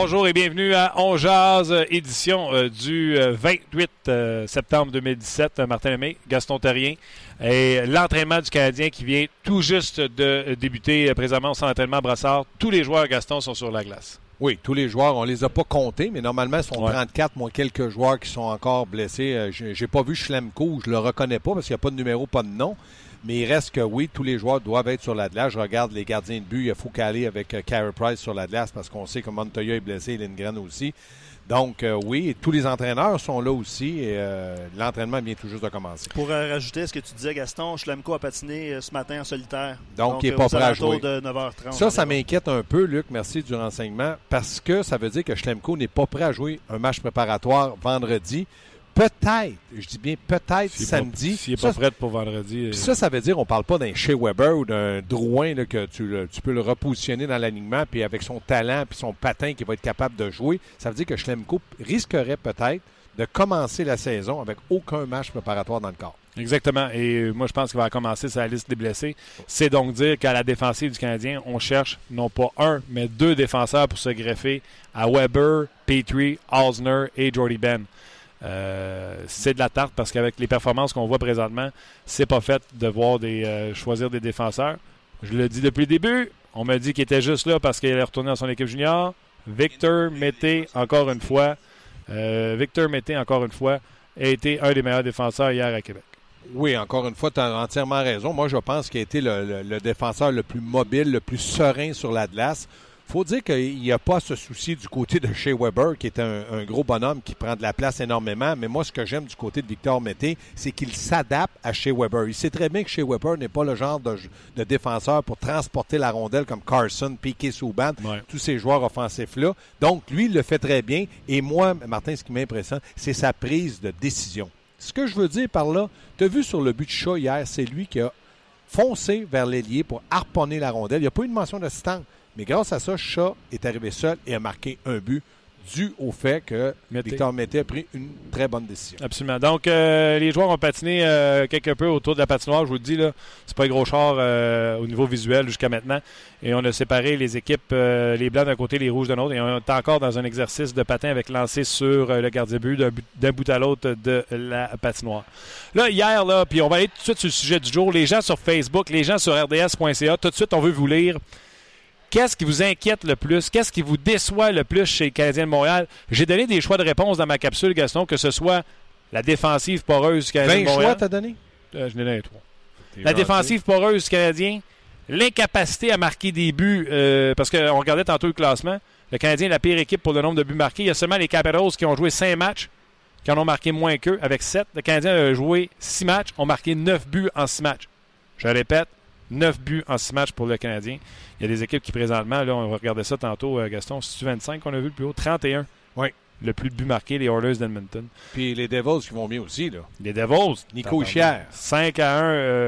Bonjour et bienvenue à On Jazz, édition euh, du 28 euh, euh, septembre 2017. Martin Lemay, Gaston Terrien et l'entraînement du Canadien qui vient tout juste de débuter présentement au centre d'entraînement Brassard. Tous les joueurs, Gaston, sont sur la glace. Oui, tous les joueurs, on les a pas comptés, mais normalement, ils sont 34, moins quelques joueurs qui sont encore blessés. J'ai pas vu Schlemko, je le reconnais pas parce qu'il n'y a pas de numéro, pas de nom. Mais il reste que oui, tous les joueurs doivent être sur la glace. Je regarde les gardiens de but. Il faut caler avec euh, Carey Price sur la glace parce qu'on sait que Montoya est blessé et Lindgren aussi. Donc, euh, oui, tous les entraîneurs sont là aussi et euh, l'entraînement vient tout juste de commencer. Pour rajouter ce que tu disais, Gaston, Schlemko a patiné ce matin en solitaire. Donc, il n'est pas prêt à jouer. De 9h30, ça, ça m'inquiète un peu, Luc, merci du renseignement, parce que ça veut dire que Schlemko n'est pas prêt à jouer un match préparatoire vendredi peut-être, je dis bien peut-être samedi. S'il n'est pas prêt pour vendredi. Euh, ça, ça veut dire on parle pas d'un Shea Weber ou d'un Drouin là, que tu, tu, peux le repositionner dans l'alignement, puis avec son talent puis son patin qui va être capable de jouer. Ça veut dire que Schlemko risquerait peut-être de commencer la saison avec aucun match préparatoire dans le corps. Exactement. Et euh, moi, je pense qu'il va commencer sa liste des blessés. C'est donc dire qu'à la défensive du Canadien, on cherche non pas un, mais deux défenseurs pour se greffer à Weber, Petrie, Osner et Jordy Ben. Euh, c'est de la tarte parce qu'avec les performances qu'on voit présentement, c'est pas fait de voir euh, choisir des défenseurs. Je le dis depuis le début. On m'a dit qu'il était juste là parce qu'il allait retourner dans son équipe junior. Victor Mété, encore une fois, euh, Victor Mété, encore une fois, a été un des meilleurs défenseurs hier à Québec. Oui, encore une fois, tu as entièrement raison. Moi, je pense qu'il a été le, défenseur le plus mobile, le plus serein sur la faut dire qu'il n'y a pas ce souci du côté de Shea Weber, qui est un, gros bonhomme qui prend de la place énormément. Mais moi, ce que j'aime du côté de Victor Mété, c'est qu'il s'adapte à Shea Weber. Il sait très bien que Shea Weber n'est pas le genre de, défenseur pour transporter la rondelle comme Carson, Piquet Souban, tous ces joueurs offensifs-là. Donc, lui, il le fait très bien. Et moi, Martin, ce qui m'impressionne, c'est sa prise de décision. Ce que je veux dire par là, tu as vu sur le but de chat hier, c'est lui qui a foncé vers l'ailier pour harponner la rondelle. Il n'y a pas eu de mention d'assistant. Mais grâce à ça, Chat est arrivé seul et a marqué un but dû au fait que Victor Mété a pris une très bonne décision. Absolument. Donc, euh, les joueurs ont patiné euh, quelque peu autour de la patinoire. Je vous le dis, là, c'est pas un gros char euh, au niveau visuel jusqu'à maintenant. Et on a séparé les équipes, les blancs d'un côté, les rouges de l'autre. Et on est encore dans un exercice de patin avec lancé sur le gardien-but d'un bout à l'autre de la patinoire. Là, hier, là, puis on va aller tout de suite sur le sujet du jour. Les gens sur Facebook, les gens sur rds.ca, tout de suite, on veut vous lire. Qu'est-ce qui vous inquiète le plus? Qu'est-ce qui vous déçoit le plus chez les Canadiens de Montréal? J'ai donné des choix de réponse dans ma capsule, Gaston, que ce soit la défensive poreuse du Canadien de Montréal. 20 choix t'as donné? Euh, je n'ai donné trois. La défensive poreuse du Canadien, l'incapacité à marquer des buts, euh, parce qu'on regardait tantôt le classement. Le Canadien est la pire équipe pour le nombre de buts marqués. Il y a seulement les Capitals qui ont joué cinq matchs, qui en ont marqué moins qu'eux, avec sept. Le Canadien a joué six matchs, ont marqué neuf buts en six matchs. Je répète, 9 buts en 6 matchs pour le Canadien. Il y a des équipes qui, présentement, là, on regardait ça tantôt, euh, Gaston, c'est 25 qu'on a vu le plus haut, 31. Oui. Le plus de buts marqués, les Oilers d'Edmonton. Puis les Devils qui vont bien aussi, là. Les Devils? Nico Chier. 5 à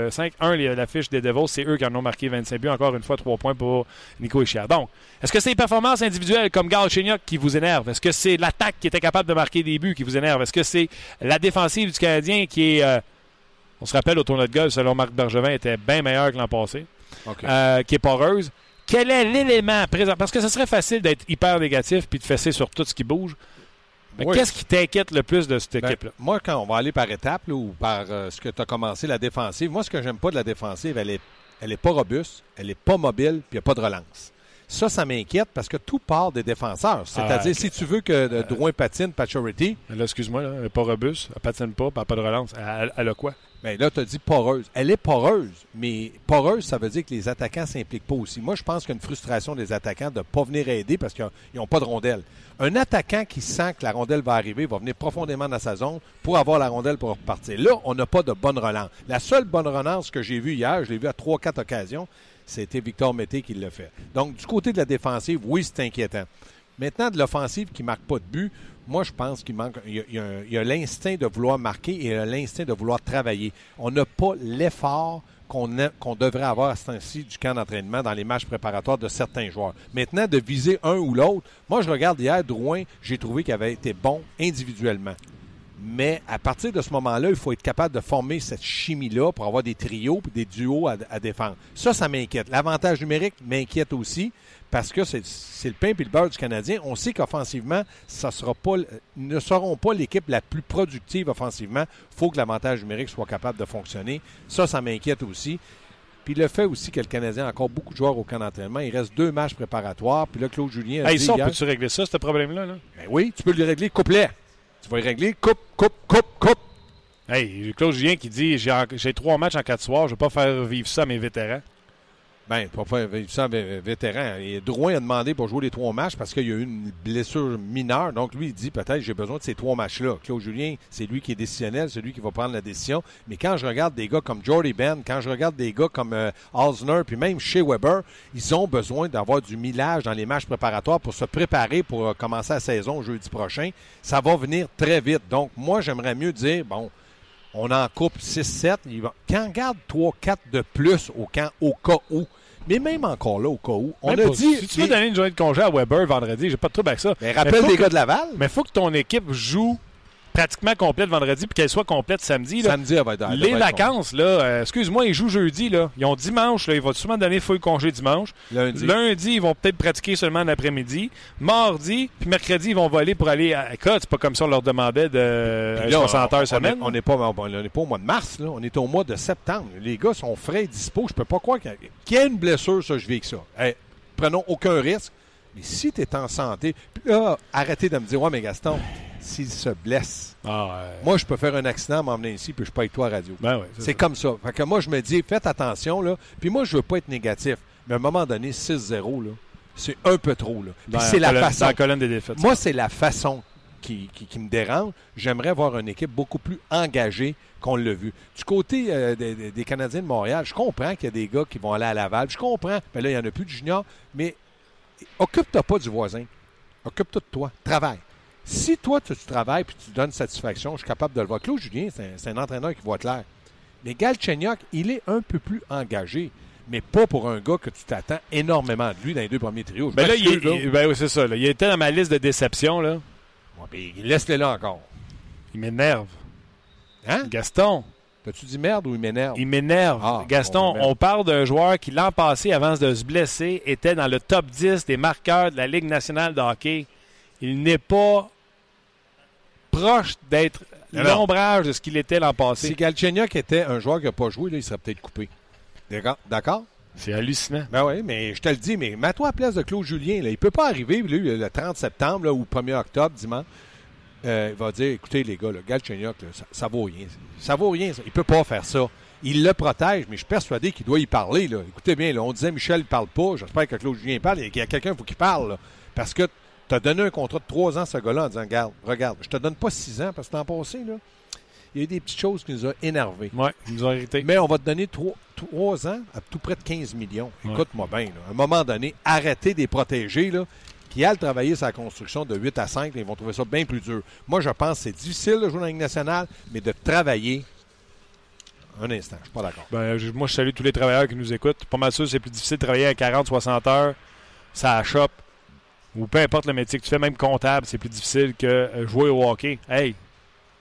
1, 5 1 la fiche des Devils, c'est eux qui en ont marqué 25 buts. Encore une fois, 3 points pour Nico Chier. Donc, est-ce que c'est les performances individuelles comme Gal qui vous énerve? Est-ce que c'est l'attaque qui était capable de marquer des buts qui vous énerve? Est-ce que c'est la défensive du Canadien qui est. Euh, on se rappelle, au tournoi de golf, selon Marc Bergevin, était bien meilleur que l'an passé. Euh, qui est poreuse. Quel est l'élément présent? Parce que ce serait facile d'être hyper négatif puis de fesser sur tout ce qui bouge. Mais qu'est-ce qui t'inquiète le plus de cette ben, équipe-là? Moi, quand on va aller par étapes ou par euh, ce que tu as commencé, la défensive, moi, ce que j'aime pas de la défensive, elle est, elle est pas robuste, elle est pas mobile, puis il n'y a pas de relance. Ça, ça m'inquiète parce que tout part des défenseurs. C'est-à-dire, Ah, si tu veux que euh, Drouin patine, Pacioretty, Là, excuse-moi, là, elle n'est pas robuste, elle patine pas, puis elle n'a pas de relance. Elle, elle a quoi? Ben là, tu as dit poreuse. Elle est poreuse, mais poreuse, ça veut dire que les attaquants ne s'impliquent pas aussi. Moi, je pense qu'il y a une frustration des attaquants de ne pas venir aider parce qu'ils n'ont pas de rondelle. Un attaquant qui sent que la rondelle va arriver va venir profondément dans sa zone pour avoir la rondelle pour repartir. Là, on n'a pas de bonne relance. La seule bonne relance que j'ai vue hier, je l'ai vue à trois, quatre occasions, c'était Victor Mété qui l'a fait. Donc, du côté de la défensive, oui, c'est inquiétant. Maintenant, de l'offensive qui ne marque pas de but, moi, je pense qu'il manque. Il y a- l'instinct de vouloir marquer et l'instinct de vouloir travailler. On n'a pas l'effort qu'on devrait avoir à ce temps-ci du camp d'entraînement dans les matchs préparatoires de certains joueurs. Maintenant, de viser un ou l'autre, moi, je regarde hier, Drouin, j'ai trouvé qu'il avait été bon individuellement. Mais à partir de ce moment-là, il faut être capable de former cette chimie-là pour avoir des trios et des duos à, à défendre. Ça, ça m'inquiète. L'avantage numérique m'inquiète aussi parce que c'est le pain et le beurre du Canadien. On sait qu'offensivement, ça sera pas, ils ne seront pas l'équipe la plus productive offensivement. Il faut que l'avantage numérique soit capable de fonctionner. Ça, ça m'inquiète aussi. Puis le fait aussi que le Canadien a encore beaucoup de joueurs au camp d'entraînement. Il reste deux matchs préparatoires. Puis là, Claude Julien a Hey, dit ça, hier- peut-tu régler ça, ce problème-là? Là? Ben oui, tu peux le régler, coupe-les. Tu vas le régler, coupe, coupe, coupe, coupe. Hey, Claude Julien qui dit j'ai trois matchs en quatre soirs, je ne vais pas faire vivre ça à mes vétérans. Ben, pour faire ça vé- vétéran. Et Drouin a demandé pour jouer les trois matchs parce qu'il y a eu une blessure mineure. Donc, lui, il dit peut-être j'ai besoin de ces trois matchs-là. Claude Julien, c'est lui qui est décisionnel, c'est lui qui va prendre la décision. Mais quand je regarde des gars comme Jordy Ben, quand je regarde des gars comme euh, Osner, puis même chez Weber, ils ont besoin d'avoir du millage dans les matchs préparatoires pour se préparer pour euh, commencer la saison jeudi prochain. Ça va venir très vite. Donc, moi, j'aimerais mieux dire, bon, on en coupe 6-7. il va- Quand on garde 3-4 de plus au camp, au cas où, mais même encore là, au cas où, on Même a dit. Si tu veux donner une journée de congé à Weber vendredi, j'ai pas de trouble avec ça. mais rappelle les gars de Laval. Mais faut que ton équipe joue pratiquement complète vendredi puis qu'elle soit complète samedi. Là. Samedi, elle va être elle Les être vacances, là, euh, excuse-moi, ils jouent jeudi, là. Ils ont dimanche, là. Ils vont sûrement donner full congé dimanche. Lundi. Lundi, ils vont peut-être pratiquer seulement l'après-midi. Mardi, puis mercredi, ils vont voler pour aller à Écoute, C'est pas comme ça, on leur demandait de un là, 60 on- heures on semaine. est- On n'est pas, on n'est pas au mois de mars, là. on est au mois de septembre. Les gars sont frais et dispo. Je peux pas croire qu'il y a, une blessure, ça, je vis avec ça. Hey, prenons aucun risque. Mais si tu es en santé, puis là, arrêtez de me dire, ouais, mais Gaston, s'il se blesse, Ah, ouais. moi, je peux faire un accident, m'emmener ici, puis je peux être toi à radio. Ben ouais, C'est comme ça. Fait que moi, je me dis, faites attention, là. Puis moi, je veux pas être négatif. Mais à un moment donné, 6-0, là, c'est un peu trop, là. Puis c'est la colonne- façon. dans la colonne des défaites. Moi, c'est la façon qui, qui- qui me dérange. J'aimerais voir une équipe beaucoup plus engagée qu'on l'a vu. Du côté euh, des, des- des Canadiens de Montréal, je comprends qu'il y a des gars qui vont aller à Laval. Je comprends. Mais là, il n'y en a plus de juniors. Mais occupe-toi pas du voisin. Occupe-toi de toi. Travaille. Si toi, tu, tu travailles et tu donnes satisfaction, je suis capable de le voir. Claude Julien, c'est un, c'est un entraîneur qui voit clair. Mais Galchenyuk, il est un peu plus engagé. Mais pas pour un gars que tu t'attends énormément de lui dans les deux premiers trios. Je Ben là, il, il- ben oui, c'est ça. là. Il était dans ma liste de déceptions. Là. Ouais, puis laisse-le là encore. Il m'énerve. Hein? Gaston, T'as-tu dit merde ou il m'énerve? il m'énerve. Ah, Gaston, merde. on parle d'un joueur qui, l'an passé, avant de se blesser, était dans le top 10 des marqueurs de la Ligue nationale de hockey. Il n'est pas proche d'être l'ombrage de ce qu'il était l'an Si passé. Galchenyuk était un joueur qui n'a pas joué, là, il serait peut-être coupé. D'accord? D'accord? C'est hallucinant. Ben oui, mais je te le dis, mais mets-toi à la place de Claude Julien. Là. Il peut pas arriver, lui, le 30 septembre là, ou le 1er octobre, dimanche. Euh, il va dire, écoutez les gars, là, Galchenyuk, là, ça, ça vaut rien. Ça vaut rien. Ça. Il peut pas faire ça. Il le protège, mais je suis persuadé qu'il doit y parler. Là. Écoutez bien, là, on disait Michel ne parle pas. J'espère que Claude Julien parle. Il y a quelqu'un, faut qu'il parle. là. Parce que tu as donné un contrat de trois ans à ce gars-là en disant, regarde, regarde, je te donne pas six ans parce que l'an passé, là, il y a eu des petites choses qui nous ont énervés. Ouais, ils nous ont irrités. Mais on va te donner trois, trois ans à tout près de 15 millions. Ouais. Écoute-moi bien. là. À un moment donné, arrêtez des protégés là, qui allent travailler sa construction de 8 à 5. là, ils vont trouver ça bien plus dur. Moi, je pense que c'est difficile de jouer dans la Ligue nationale, mais de travailler. Un instant, je suis pas d'accord. Ben, moi, je salue tous les travailleurs qui nous écoutent. Pas mal sûr c'est plus difficile de travailler à 40-60 heures, ça à shop, ou peu importe le métier que tu fais, même comptable, c'est plus difficile que euh, jouer au hockey. Hey,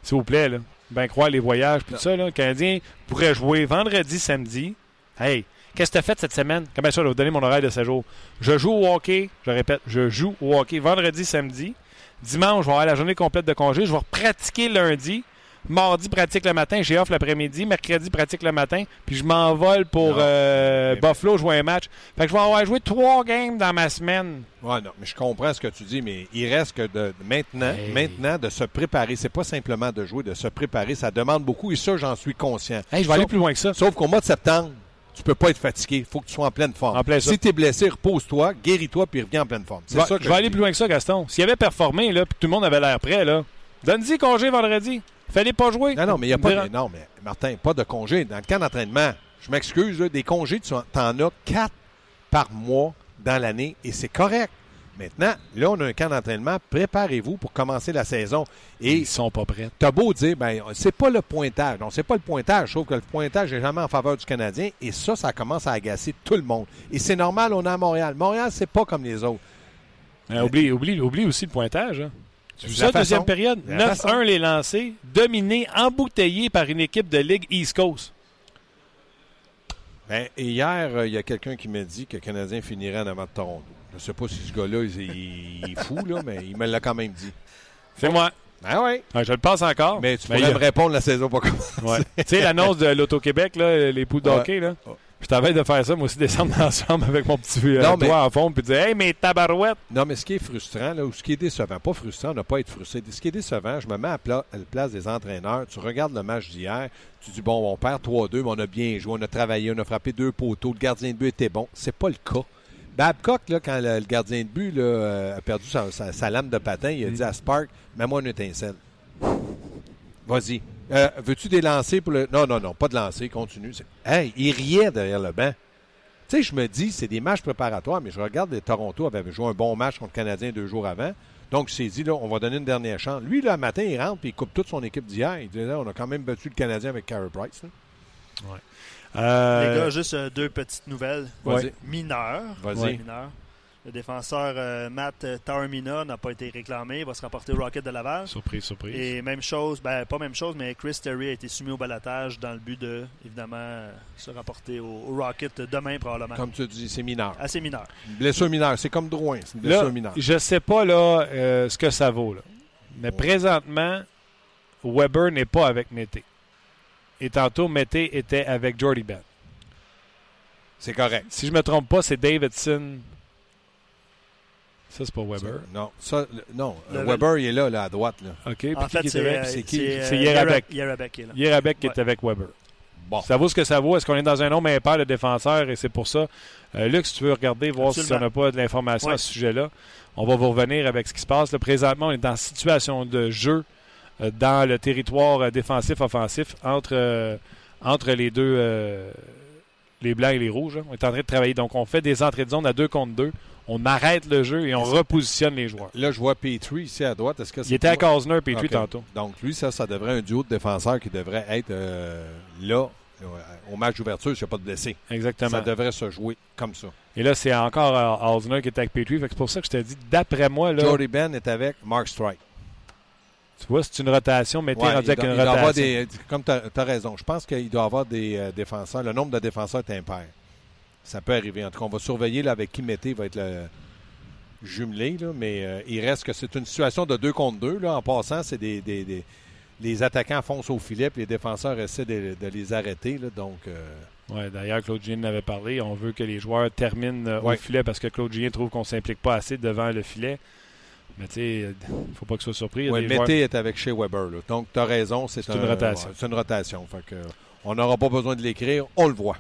s'il vous plaît, là, ben croire les voyages, puis tout ça, là, le Canadien pourrait jouer vendredi, samedi. Hey, qu'est-ce que tu as fait cette semaine? Comment ça, je vais vous donner mon horaire de 7 jours. Je joue au hockey, je répète, je joue au hockey vendredi, samedi. Dimanche, je vais avoir la journée complète de congé. Je vais pratiquer lundi. Mardi, pratique le matin. J'ai off l'après-midi. Mercredi, pratique le matin. Puis je m'envole pour euh, Buffalo jouer un match. Fait que je vais avoir joué trois games dans ma semaine. Ouais, non, mais je comprends ce que tu dis, mais il reste que de, maintenant, Hey. maintenant, de se préparer. C'est pas simplement de jouer, de se préparer. Ça demande beaucoup et ça, j'en suis conscient. Hey, je vais aller plus loin que ça. Sauf qu'au mois de septembre, tu peux pas être fatigué. Il faut que tu sois en pleine forme. En si tu es blessé, repose-toi, guéris-toi, puis reviens en pleine forme. Je C'est vais, ça que je vais aller dis. plus loin que ça, Gaston. S'il avait performé, là, puis tout le monde avait l'air prêt, là, donne-y congé vendredi. Fallait pas jouer. Non, non, mais il n'y a pas de. Non, mais Martin, pas de congé. Dans le camp d'entraînement, je m'excuse, des congés, tu en en as quatre par mois dans l'année et c'est correct. Maintenant, là, on a un camp d'entraînement. Préparez-vous pour commencer la saison. Et Ils sont pas prêts. T'as beau dire, ben, c'est pas le pointage. Non, c'est pas le pointage. Sauf que le pointage n'est jamais en faveur du Canadien. Et ça, ça commence à agacer tout le monde. Et c'est normal, on est à Montréal. Montréal, c'est pas comme les autres. Euh, oublie, oublie, oublie aussi le pointage. Hein. Tu vois ça, deuxième période? C'est la 9-1 les lancés, dominé, embouteillé par une équipe de Ligue East Coast. Ben, et hier, euh, il y a quelqu'un qui m'a dit que le Canadien finirait en avant de Toronto. Je sais pas si ce gars-là, il, il- il est fou, là, mais il me l'a quand même dit. C'est moi. Ben oui. Je le pense encore. Mais tu Mais pourrais a- me répondre la saison pas commencer. Ouais. tu sais, l'annonce de l'Auto-Québec, là, les poules de Ouais. hockey, là. Ouais. Je t'avais de faire ça, moi aussi, descendre ensemble avec mon petit euh, Non, mais- doigt en fond, puis dire Hey, mes tabarouettes! Non, mais ce qui est frustrant, là, ou ce qui est décevant, pas frustrant, on n'a pas être frustré. Ce qui est décevant, je me mets à, pla- à la place des entraîneurs. Tu regardes le match d'hier, tu dis, bon, on perd 3-2, mais on a bien joué, on a travaillé, on a frappé deux poteaux, le gardien de but était bon. C'est pas le cas. Babcock, là, quand le, le gardien de but là, euh, a perdu sa, sa- sa lame de patin, il a dit à Spark, mets-moi une étincelle. Vas-y. Euh, Veux-tu des lancers pour le. Non, non, non, pas de lancer, continue. Hey, il riait derrière le banc. Tu sais, je me dis, c'est des matchs préparatoires, mais je regarde les Toronto avait joué un bon match contre le Canadien deux jours avant. Donc, il s'est dit, là, on va donner une dernière chance. Lui, là, le matin, il rentre et il coupe toute son équipe d'hier. Il dit, là, on a quand même battu le Canadien avec Carey Price. là. Euh, Les gars, juste euh, deux petites nouvelles. Ouais. mineures. Vas-y. Ouais, mineures. Le défenseur euh, Matt Taormina n'a pas été réclamé. Il va se rapporter au Rocket de Laval. Surprise, surprise. Et même chose, ben pas même chose, mais Chris Terry a été soumis au balatage dans le but de, évidemment, euh, se rapporter au, au Rocket demain probablement. Comme tu dis, c'est mineur. Assez mineur. Une blessure mineure. C'est comme Drouin. C'est une blessure Là, mineure. je sais pas là, euh, ce que ça vaut. Là. Mais présentement, Weber n'est pas avec Mété. Et tantôt, Mété était avec Jordy Ben. C'est correct. Si je me trompe pas, c'est Davidson. Ça, c'est pas Weber. Non, ça, le- non. Le- Euh, Weber, il est là, là, à droite. Là. OK. En fait, c'est euh, C'est qui? c'est, C'est euh, Yerabek. Yerabek qui est là. Yerabek qui Ouais. est avec Weber. Bon. Ça vaut ce que ça vaut. Est-ce qu'on est dans un nombre impair de défenseurs et c'est pour ça? Euh, Luc, si tu veux regarder, voir si on n'a pas de l'information Ouais. à ce sujet-là, on va vous revenir avec ce qui se passe. Là, présentement, on est en situation de jeu euh, dans le territoire euh, défensif-offensif entre, euh, entre les deux, euh, les blancs et les rouges. hein. On est en train de travailler. Donc, on fait des entrées de zone à deux contre deux. On arrête le jeu et on repositionne les joueurs. Là, je vois Petrie ici à droite. Est-ce que Il était à et Ok. tantôt. Donc, lui, ça, ça devrait un duo de défenseurs qui devrait être euh, là, euh, au match d'ouverture, s'il n'y a pas de blessé. Exactement. Ça devrait se jouer comme ça. Et là, c'est encore euh, Osner qui est avec Petrie. C'est pour ça que je te dis, d'après moi, là, Jordy Ben est avec Mark Strike. tu vois, c'est une rotation. Mettez Ouais, rendu avec une il doit rotation. avoir des, comme tu as, raison, je pense qu'il doit y avoir des euh, défenseurs. Le nombre de défenseurs est impair. Ça peut arriver. En tout cas, on va surveiller là, avec qui Mété va être le jumelé, là, mais euh, il reste que c'est une situation de deux contre deux. Là, en passant, c'est des, des- des- les attaquants foncent au filet, puis les défenseurs essaient de, de les arrêter. Là, donc, euh, Ouais, D'ailleurs, Claude Julien en avait parlé. On veut que les joueurs terminent euh, Ouais. au filet parce que Claude Julien trouve qu'on s'implique pas assez devant le filet. Mais tu sais, il faut pas que ce soit surpris. Mété est avec Shea Weber. là. Donc, tu as raison. C'est C'est une un- rotation. ouais, c'est une rotation. Fait que, on n'aura pas besoin de l'écrire. On le voit.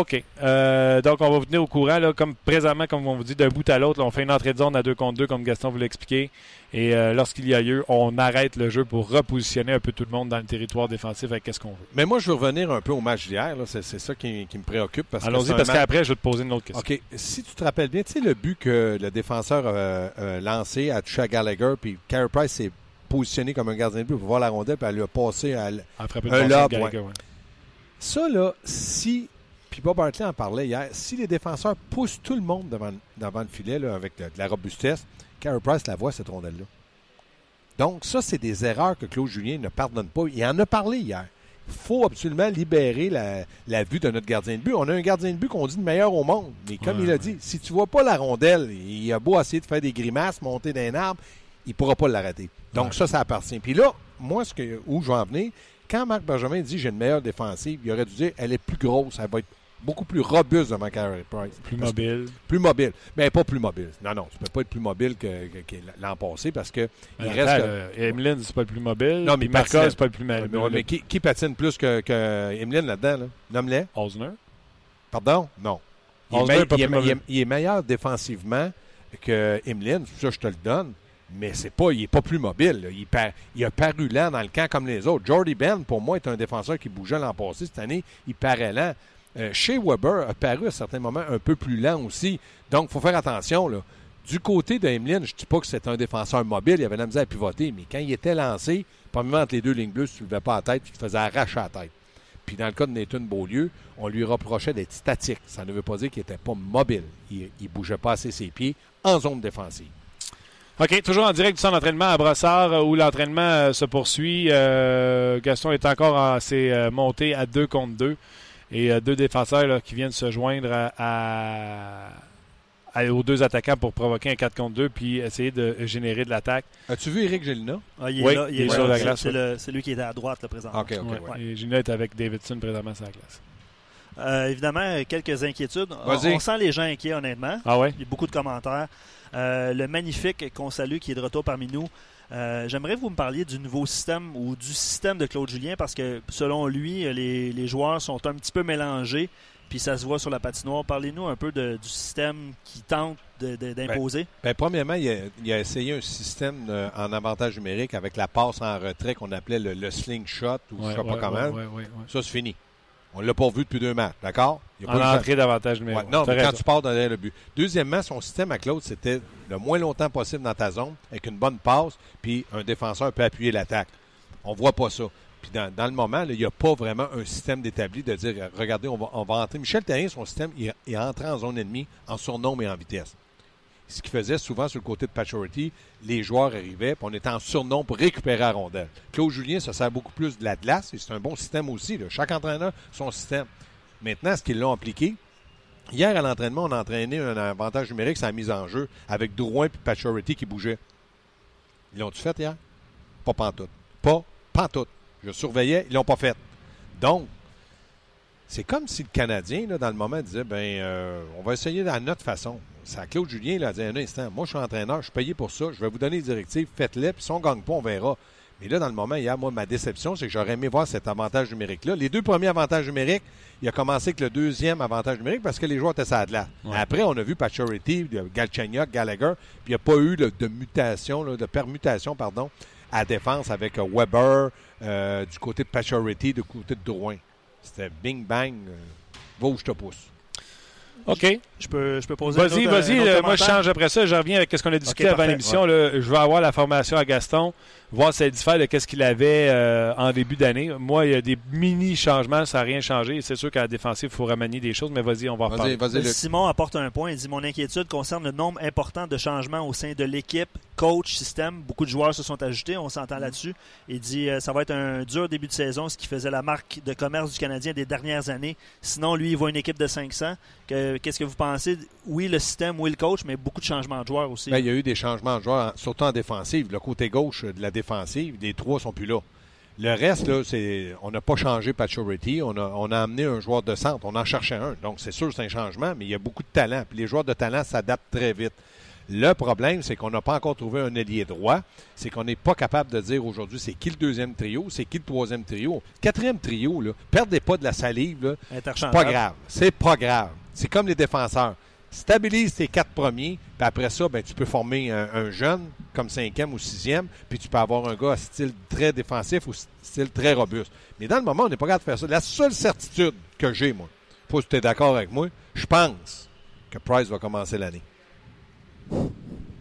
OK. Euh, donc, on va vous tenir au courant. Là, comme présentement, comme on vous dit, d'un bout à l'autre, on fait une entrée de zone à deux contre deux, comme Gaston vous l'expliquait. Et euh, lorsqu'il y a lieu, on arrête le jeu pour repositionner un peu tout le monde dans le territoire défensif avec qu'est-ce qu'on veut. Mais moi, je veux revenir un peu au match d'hier. C'est ça qui, qui me préoccupe. parce Allons-y, parce match- qu'après, je vais te poser une autre question. OK. Si tu te rappelles bien, tu sais, le but que le défenseur a a lancé à Gallagher, puis Carey Price s'est positionné comme un gardien de but pour voir la rondelle, puis elle lui a passé à. l- frapper Un lob, ouais. Ça, là, si. Puis Bob Hartley en parlait hier. Si les défenseurs poussent tout le monde devant, devant le filet là, avec de, de la robustesse, Carey Price la voit, cette rondelle-là. Donc, ça, c'est des erreurs que Claude Julien ne pardonne pas. Il en a parlé hier. Il faut absolument libérer la, la vue de notre gardien de but. On a un gardien de but qu'on dit le meilleur au monde. Mais comme Ouais, il a ouais. dit, si tu vois pas la rondelle, il a beau essayer de faire des grimaces, monter d'un arbre, il pourra pas l'arrêter. Donc, Ouais. ça, ça appartient. Puis là, moi, ce que, où je vais en venir, quand Marc Benjamin dit j'ai une meilleure défensive, il aurait dû dire elle est plus grosse, elle va être beaucoup plus robuste devant Carey Price. Plus Parce que- mobile. Plus mobile. Mais pas plus mobile. Non, non, tu peux pas être plus mobile que, que- que l'an passé parce que il Mais reste. attends, Emeline, c'est pas le plus mobile. Non, mais Marcos, c'est pas le plus mobile. mais, mais qui, qui patine plus que, que Emeline là-dedans? Là? Nomme-les. Osner. Pardon? Non. Il est, Osner est pas il est- il est- il est meilleur défensivement que Emeline. Ça, je te le donne. Mais c'est pas, il n'est pas plus mobile. là. Il, par- il a paru lent dans le camp comme les autres. Jordy Ben, pour moi, est un défenseur qui bougeait l'an passé. Cette année, il paraît lent. Euh, Shea Weber a paru à certains moments un peu plus lent aussi. Donc, il faut faire attention. Du côté d'Emeline, je ne dis pas que c'est un défenseur mobile. Il avait la misère à pivoter. Mais quand il était lancé, premièrement, entre les deux lignes bleues, tu ne levais pas la tête, tu te faisais arracher la tête. Puis dans le cas de Nathan Beaulieu, on lui reprochait d'être statique. Ça ne veut pas dire qu'il n'était pas mobile. Il ne bougeait pas assez ses pieds en zone défensive. OK, toujours en direct du centre d'entraînement à Brossard euh, où l'entraînement euh, se poursuit. Gaston est encore en s'est monté à 2 contre 2. Et euh, deux défenseurs là, qui viennent se joindre à, à- à- aux deux attaquants pour provoquer un 4 contre 2 puis essayer de générer de l'attaque. As-tu vu Eric Gélina? Ah, il est Oui, là, il il est sur la C'est- glace, C'est lui qui était à droite, là, présentement. OK, OK. Ouais. ouais. Et Gina est avec Davidson présentement sur la glace. Euh, évidemment, quelques inquiétudes. On sent les gens inquiets, honnêtement. Ah ouais? Il y a beaucoup de commentaires. Euh, le magnifique qu'on salue qui est de retour parmi nous. Euh, J'aimerais que vous me parliez du nouveau système ou du système de Claude Julien parce que selon lui, les, les joueurs sont un petit peu mélangés puis ça se voit sur la patinoire. Parlez-nous un peu de- du système qui tente de- d'imposer. Ben, premièrement, il a, il a essayé un système euh, en avantage numérique avec la passe en retrait qu'on appelait le, le slingshot ou je Ouais, sais pas ouais, comment. ouais, ouais, ouais, ouais. Ça, c'est fini. On l'a pas vu depuis deux matchs, d'accord? Il a En entrée d'avantage numéro. Ouais, non, mais quand tu pars derrière le but. Deuxièmement, son système à Claude, c'était le moins longtemps possible dans ta zone, avec une bonne passe, puis un défenseur peut appuyer l'attaque. On voit pas ça. Puis dans, dans le moment, là, il n'y a pas vraiment un système d'établi de dire, regardez, on va, on va entrer. Michel Terrien, son système, il, il entrait en zone ennemie en surnombre et en vitesse. Ce qu'il faisait souvent sur le côté de Pachority, les joueurs arrivaient, puis on était en surnombre pour récupérer la rondelle. Claude Julien, ça sert beaucoup plus de la glace, et c'est un bon système aussi. Chaque entraîneur, son système. Maintenant, ce qu'ils l'ont appliqué, Hier, à l'entraînement, on a entraîné un avantage numérique, sa mise en jeu, avec Drouin et Pachority qui bougeaient. Ils l'ont-tu fait hier? Pas pantoute. Pas pantoute. Je surveillais, ils l'ont pas fait. Donc, c'est comme si le Canadien, là, dans le moment, disait, ben, euh, on va essayer à notre façon. C'est à Claude Julien, là, a dit, un instant, moi, je suis entraîneur, je suis payé pour ça, je vais vous donner les directives, faites-les, puis si on ne gagne pas, on verra. Mais là, dans le moment, hier, moi, ma déception, c'est que j'aurais aimé voir cet avantage numérique-là. Les deux premiers avantages numériques, il a commencé avec le deuxième avantage numérique parce que les joueurs étaient ça. Ouais. Après, on a vu Pachority, Galchenyuk, Gallagher, puis il n'y a pas eu là, de mutation, là, de permutation, pardon, à défense avec euh, Weber, euh, du côté de Pachority, du côté de Drouin. C'était bing bang, euh, va où je te pousse. OK. Je peux, je peux poser Vas-y, vas-y. euh, Moi, je change après ça. Je reviens avec ce qu'on a discuté avant l'émission. Je veux avoir la formation à Gaston, voir si elle diffère de ce qu'il avait euh, en début d'année. Moi, il y a des mini-changements. Ça n'a rien changé. C'est sûr qu'à la défensive, il faut remanier des choses, mais vas-y, on va en parler. Simon apporte un point. Il dit Mon inquiétude concerne le nombre important de changements au sein de l'équipe, coach, système. Beaucoup de joueurs se sont ajoutés, on s'entend là-dessus. Il dit euh, Ça va être un dur début de saison, ce qui faisait la marque de commerce du Canadien des dernières années. Sinon, lui, il voit une équipe de 500. Que- Qu'est-ce que vous pensez? Oui, le système, oui, le coach, mais beaucoup de changements de joueurs aussi. Ben, il y a eu des changements de joueurs, surtout en défensive. Le côté gauche de la défensive, les trois sont plus là. Le reste, là, c'est, on n'a pas changé Pachority. On a, on a amené un joueur de centre. On en cherchait un. Donc, c'est sûr, c'est un changement, mais il y a beaucoup de talent. Puis les joueurs de talent s'adaptent très vite. Le problème, c'est qu'on n'a pas encore trouvé un ailier droit. C'est qu'on n'est pas capable de dire aujourd'hui c'est qui le deuxième trio, c'est qui le troisième trio. Quatrième trio, là, perdez pas de la salive. Là, c'est pas grave. C'est pas grave. C'est comme les défenseurs. Stabilise tes quatre premiers, puis après ça, ben, tu peux former un, un jeune comme cinquième ou sixième, puis tu peux avoir un gars à style très défensif ou style très robuste. Mais dans le moment, on n'est pas capable de faire ça. La seule certitude que j'ai, moi, faut que tu es d'accord avec moi, je pense que Price va commencer l'année.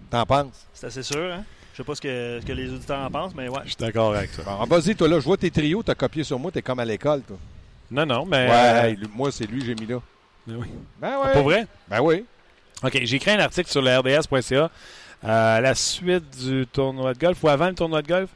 T'en penses? C'est assez sûr. Hein? Je sais pas ce que, ce que les auditeurs en pensent, mais ouais. Je suis d'accord avec ça. Bon, vas-y, toi là, je vois tes trios, t'as copié sur moi, t'es comme à l'école, toi. Non, non, mais. Ouais, euh, hey, moi, c'est lui que j'ai mis là. Mais oui. Ben ouais. Pour vrai? Ben oui. OK, j'ai écrit un article sur le RDS.ca euh, à la suite du tournoi de golf ou avant le tournoi de golf.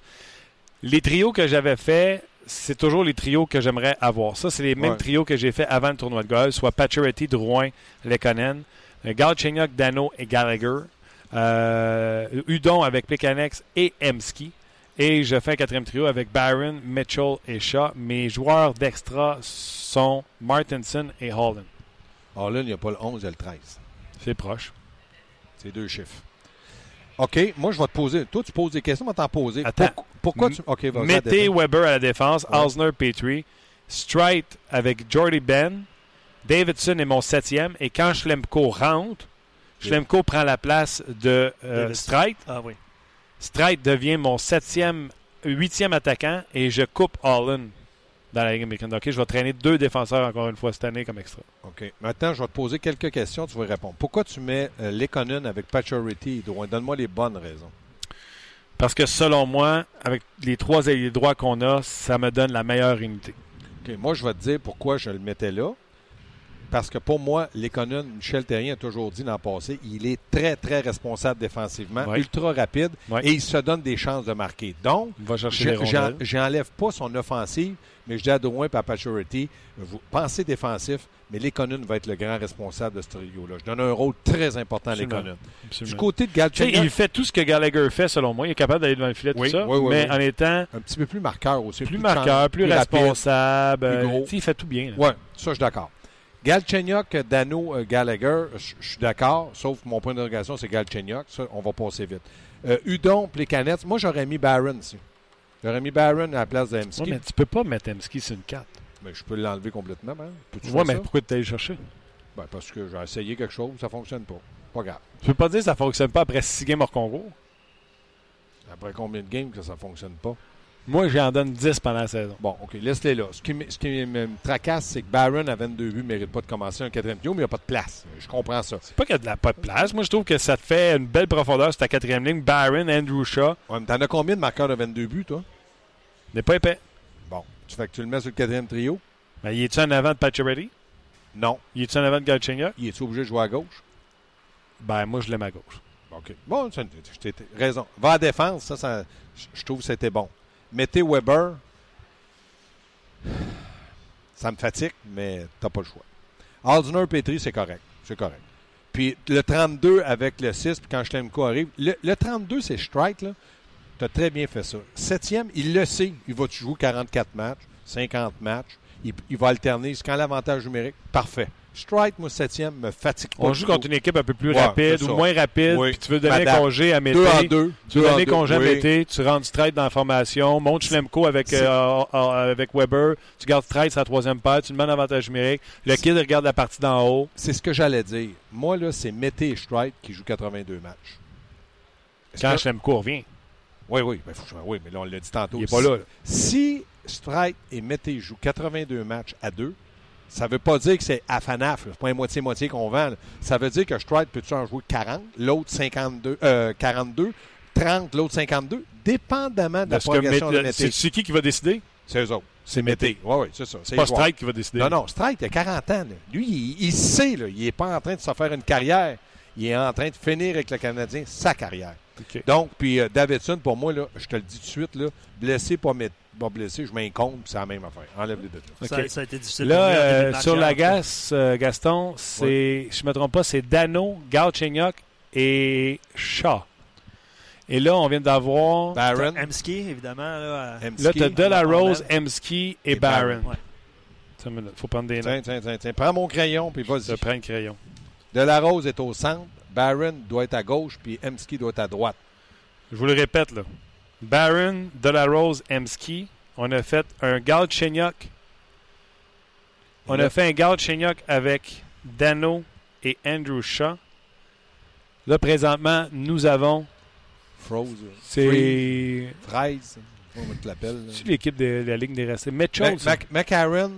Les trios que j'avais faits, c'est toujours les trios que j'aimerais avoir. Ça, c'est les mêmes Ouais. trios que j'ai fait avant le tournoi de golf, soit Pacioretty, Drouin, Lekonen, euh, Galchenyuk, Dano et Gallagher, euh, Udon avec Plekanex et Emski. Et je fais un quatrième trio avec Barron, Mitchell et Shaw. Mes joueurs d'extra sont Martinson et Holland. Holland, il n'y a pas le 11 et le 13. C'est proche. C'est deux chiffres. OK, moi, je vais te poser. Toi, tu poses des questions, on va t'en poser. Attends. Pour- pourquoi tu. OK, vas-y. Mettez. Weber à la défense, Ouais. Osner, Petrie, Strite avec Jordy Ben, Davidson est mon septième. Et quand Schlemko rentre, Schlemko prend la place de euh. Strite. Ah oui. Strite devient mon septième, huitième attaquant et je coupe Allen dans la Ligue américaine. OK, je vais traîner deux défenseurs encore une fois cette année comme extra. OK. Maintenant, je vais te poser quelques questions, tu vas y répondre. Pourquoi tu mets euh, Lekonen avec Pacioretty? Donne-moi les bonnes raisons. Parce que selon moi, avec les trois ailiers droits qu'on a, ça me donne la meilleure unité. OK, moi, je vais te dire pourquoi je le mettais là. Parce que pour moi, Lekonen, Michel Terrien a toujours dit dans le passé, il est très, très responsable défensivement, ultra rapide et il se donne des chances de marquer. Donc. J'enlève pas son offensive, mais je dis à Drouin et à vous pensez défensif, mais Lekonen va être le grand responsable de ce trio-là. Je donne un rôle très important à. Lekonen. Du côté de Galchenyuk, il fait tout ce que Gallagher fait, selon moi. Il est capable d'aller devant le filet, tout ça. oui, oui, mais oui. en étant un petit peu plus marqueur aussi. plus marqueur, plus, responsable. plus gros. il fait tout bien. Oui, ça, je suis d'accord. Galchenyuk, Dano, euh, Gallagher, je suis d'accord, sauf mon point d'interrogation, c'est Galchenyuk. Ça, on va passer vite. Euh, Udon, Plekanec, moi, j'aurais mis Barron ici. J'aurais mis Barron à la place de Hemsky. mais tu peux pas mettre Emski sur une carte. mais je peux l'enlever complètement. Peux-tu Ouais, faire mais ça? pourquoi tu allé chercher? Ben, parce que j'ai essayé quelque chose, ça fonctionne pas. Pas grave. Tu peux pas dire que ça fonctionne pas après six games hors concours? Après combien de games que ça fonctionne pas? Moi, j'en donne 10 pendant la saison. Bon, OK, laisse-les là. Ce qui, me- ce qui me me tracasse, c'est que Barron à 22 buts ne mérite pas de commencer un quatrième trio, mais il n'y a pas de place. Je comprends ça. C'est pas qu'il y a de la pas de place. Moi, je trouve que ça te fait une belle profondeur sur ta quatrième ligne. Barron, Andrew Shaw, Ouais, mais T'en as combien de marqueurs de 22 buts, toi? n'est pas épais. Bon. Tu fais que tu le mets sur le quatrième trio? Mais il est-tu en avant de Pacioretty? Non. Il est-tu en avant de Galchenyuk? Il est obligé de jouer à gauche? Ben, moi, je l'aime à gauche. OK. Bon, je t'ai- raison. Va à défense, ça, ça je- je trouve que c'était bon. Mettez Weber. Ça me fatigue, mais t'as pas le choix. Aldner Petri, c'est correct. C'est correct. Puis le 32 avec le 6, puis quand Schlemko arrive. Le, le 32, c'est strike, là. T'as très bien fait ça. Septième, il le sait. Il va jouer 44 matchs, 50 matchs. Il, il va alterner. C'est quand l'avantage numérique? Parfait. Strike, moi, septième, me fatigue pas. On joue contre une équipe un peu plus Ouais, rapide ou moins rapide, Oui. puis tu veux donner Madame. congé à Mété. Deux en deux. Tu veux Deux donner deux. congé à Oui. Mété, tu rentres straight dans la formation, monte Schlemko avec, C'est- euh, euh, avec Weber, tu gardes straight sa troisième paire, tu demandes avantage numérique, le kid regarde la partie d'en haut. C'est ce que j'allais dire. Moi, là, c'est Mété et Strike qui jouent 82 matchs. Quand que- Schlemko revient, Oui, oui, ben, oui, mais là, on l'a dit tantôt. il n'est pas là. là. Si Strike et Mété jouent 82 matchs à deux, ça ne veut pas dire que c'est à fanaf. C'est pas un moitié-moitié qu'on vend. là. Ça veut dire que Strike peut-tu en jouer 40, l'autre 52, euh, 42, 30, l'autre 52, dépendamment de la progression de Mété- c'est qui qui va décider? C'est eux autres. C'est Mété. Oui, oui, c'est ça. C'est pas. Strike qui va décider. Non, non, Strike, il a 40 ans. là. Lui, il, il sait, là, il n'est pas en train de se faire une carrière. Il est en train de finir avec le Canadien sa carrière. Donc, puis euh, Davidson, pour moi, là, je te le dis tout de suite, là, blessé, pas, pas blessé, je m'incombe, c'est la même affaire. Enlève-les de là. OK. Ça, ça a été difficile. Là, de euh, sur la gasse, euh, Gaston, c'est, je ne me trompe pas, c'est Dano, Galchenyuk et Shaw. Et là, on vient d'avoir. Barron, Hemsky, évidemment. Là. Là, tu as Delarose, Enlève. Emski et, Et Barron. Ouais. Minute, faut prendre des notes. Tiens, tiens, tiens, tiens. Prends mon crayon, puis Je vas-y. prends le crayon. Delarose est au centre, Barron doit être à gauche, puis Hemsky doit être à droite. Je vous le répète, là. Barron, Delarose, Emski. On a fait un Galchenyuk. On a fait un Galchenyuk avec Dano et Andrew Shaw. Là, présentement, nous avons. Froze. C'est. Fraise. Comment? C'est l'équipe de la Ligue des. Mac- McCarron,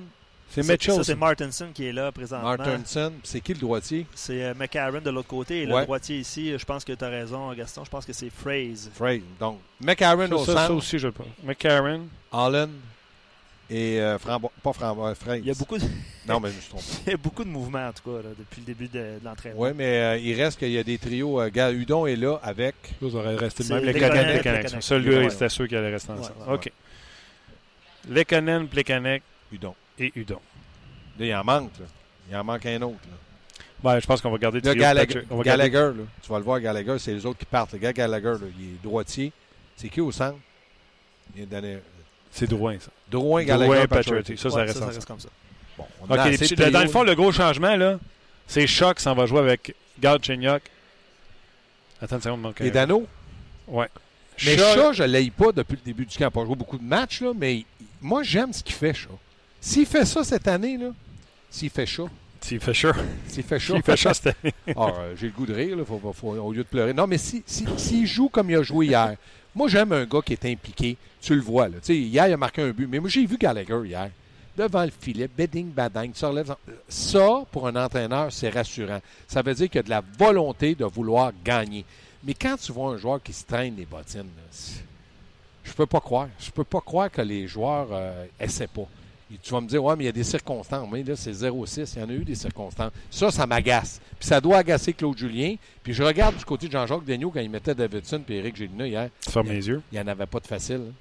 c'est Mitchell. ça, c'est Martinson qui est là présentement. Martinson, c'est qui le droitier? C'est euh, McCarron de l'autre côté. Et Ouais. le droitier ici, je pense que tu as raison, Gaston. Je pense que c'est Phrase. Fraise. Donc, McCarron au Ça, ça, ça centre, aussi, je le prends. McCarron. Allen et euh, Frambo- pas Framboise, Fraise. Il y a beaucoup de, Non, mais je me suis trompé. il y a beaucoup de mouvements, en tout cas, là, depuis le début de, de l'entraînement. Oui, mais euh, il reste qu'il y a des trios. Euh, gars, Udon est là avec. Vous aurez resté le même. Les. Celui-là, c'était sûr qu'il allait rester ensemble. ouais. OK. Lekonen, Plekanec Udon. Et Udon. Là, il en manque. Là. Il en manque un autre. Là. Ben, je pense qu'on va garder le Gallagher, Patrick. On va garder- Gallagher, là, tu vas le voir, Gallagher, c'est les autres qui partent. Le gars Gallagher, là, il est droitier. C'est qui au centre? Il donné- C'est Drouin, ça. Drouin, Drouin, Gallagher, Pacioretty. Pacioretty. Ça, ça Ouais, reste ça, reste comme ça. Bon, on petits- dans le fond, le gros changement, là, c'est Choc s'en va jouer avec Galchenyuk. Attends une seconde. Et euh, Dano? Ouais. Mais Shaw- Shaw, je ne l'aille pas depuis le début du camp. Il n'a pas joué beaucoup de matchs, là, mais moi, j'aime ce qu'il fait, Shaw. S'il fait ça cette année, là, s'il fait chaud, S'il fait chaud. s'il fait chaud, S'il fait chaud cette année. Ah, euh, j'ai le goût de rire, là, faut- faut- au lieu de pleurer. Non, mais s'il si, s'il joue comme il a joué hier, moi, j'aime un gars qui est impliqué. Tu le vois, là. Tu sais, hier, il a marqué un but. Mais moi, j'ai vu Gallagher hier. Devant le filet, bedding, badang, tu relèves. Ça, pour un entraîneur, c'est rassurant. Ça veut dire qu'il y a de la volonté de vouloir gagner. Mais quand tu vois un joueur qui se traîne les bottines, là, je peux pas croire. Je peux pas croire que les joueurs euh, essaient pas. Tu vas me dire, ouais, mais il y a des circonstances. Mais là, c'est 0-6. Il y en a eu des circonstances. Ça, ça m'agace. Puis ça doit agacer Claude Julien. Puis je regarde du côté de Jean-Jacques Daigneault quand il mettait Davidson et Éric Gélina hier. Tu fermes les yeux. Il n'y en avait pas de facile. là.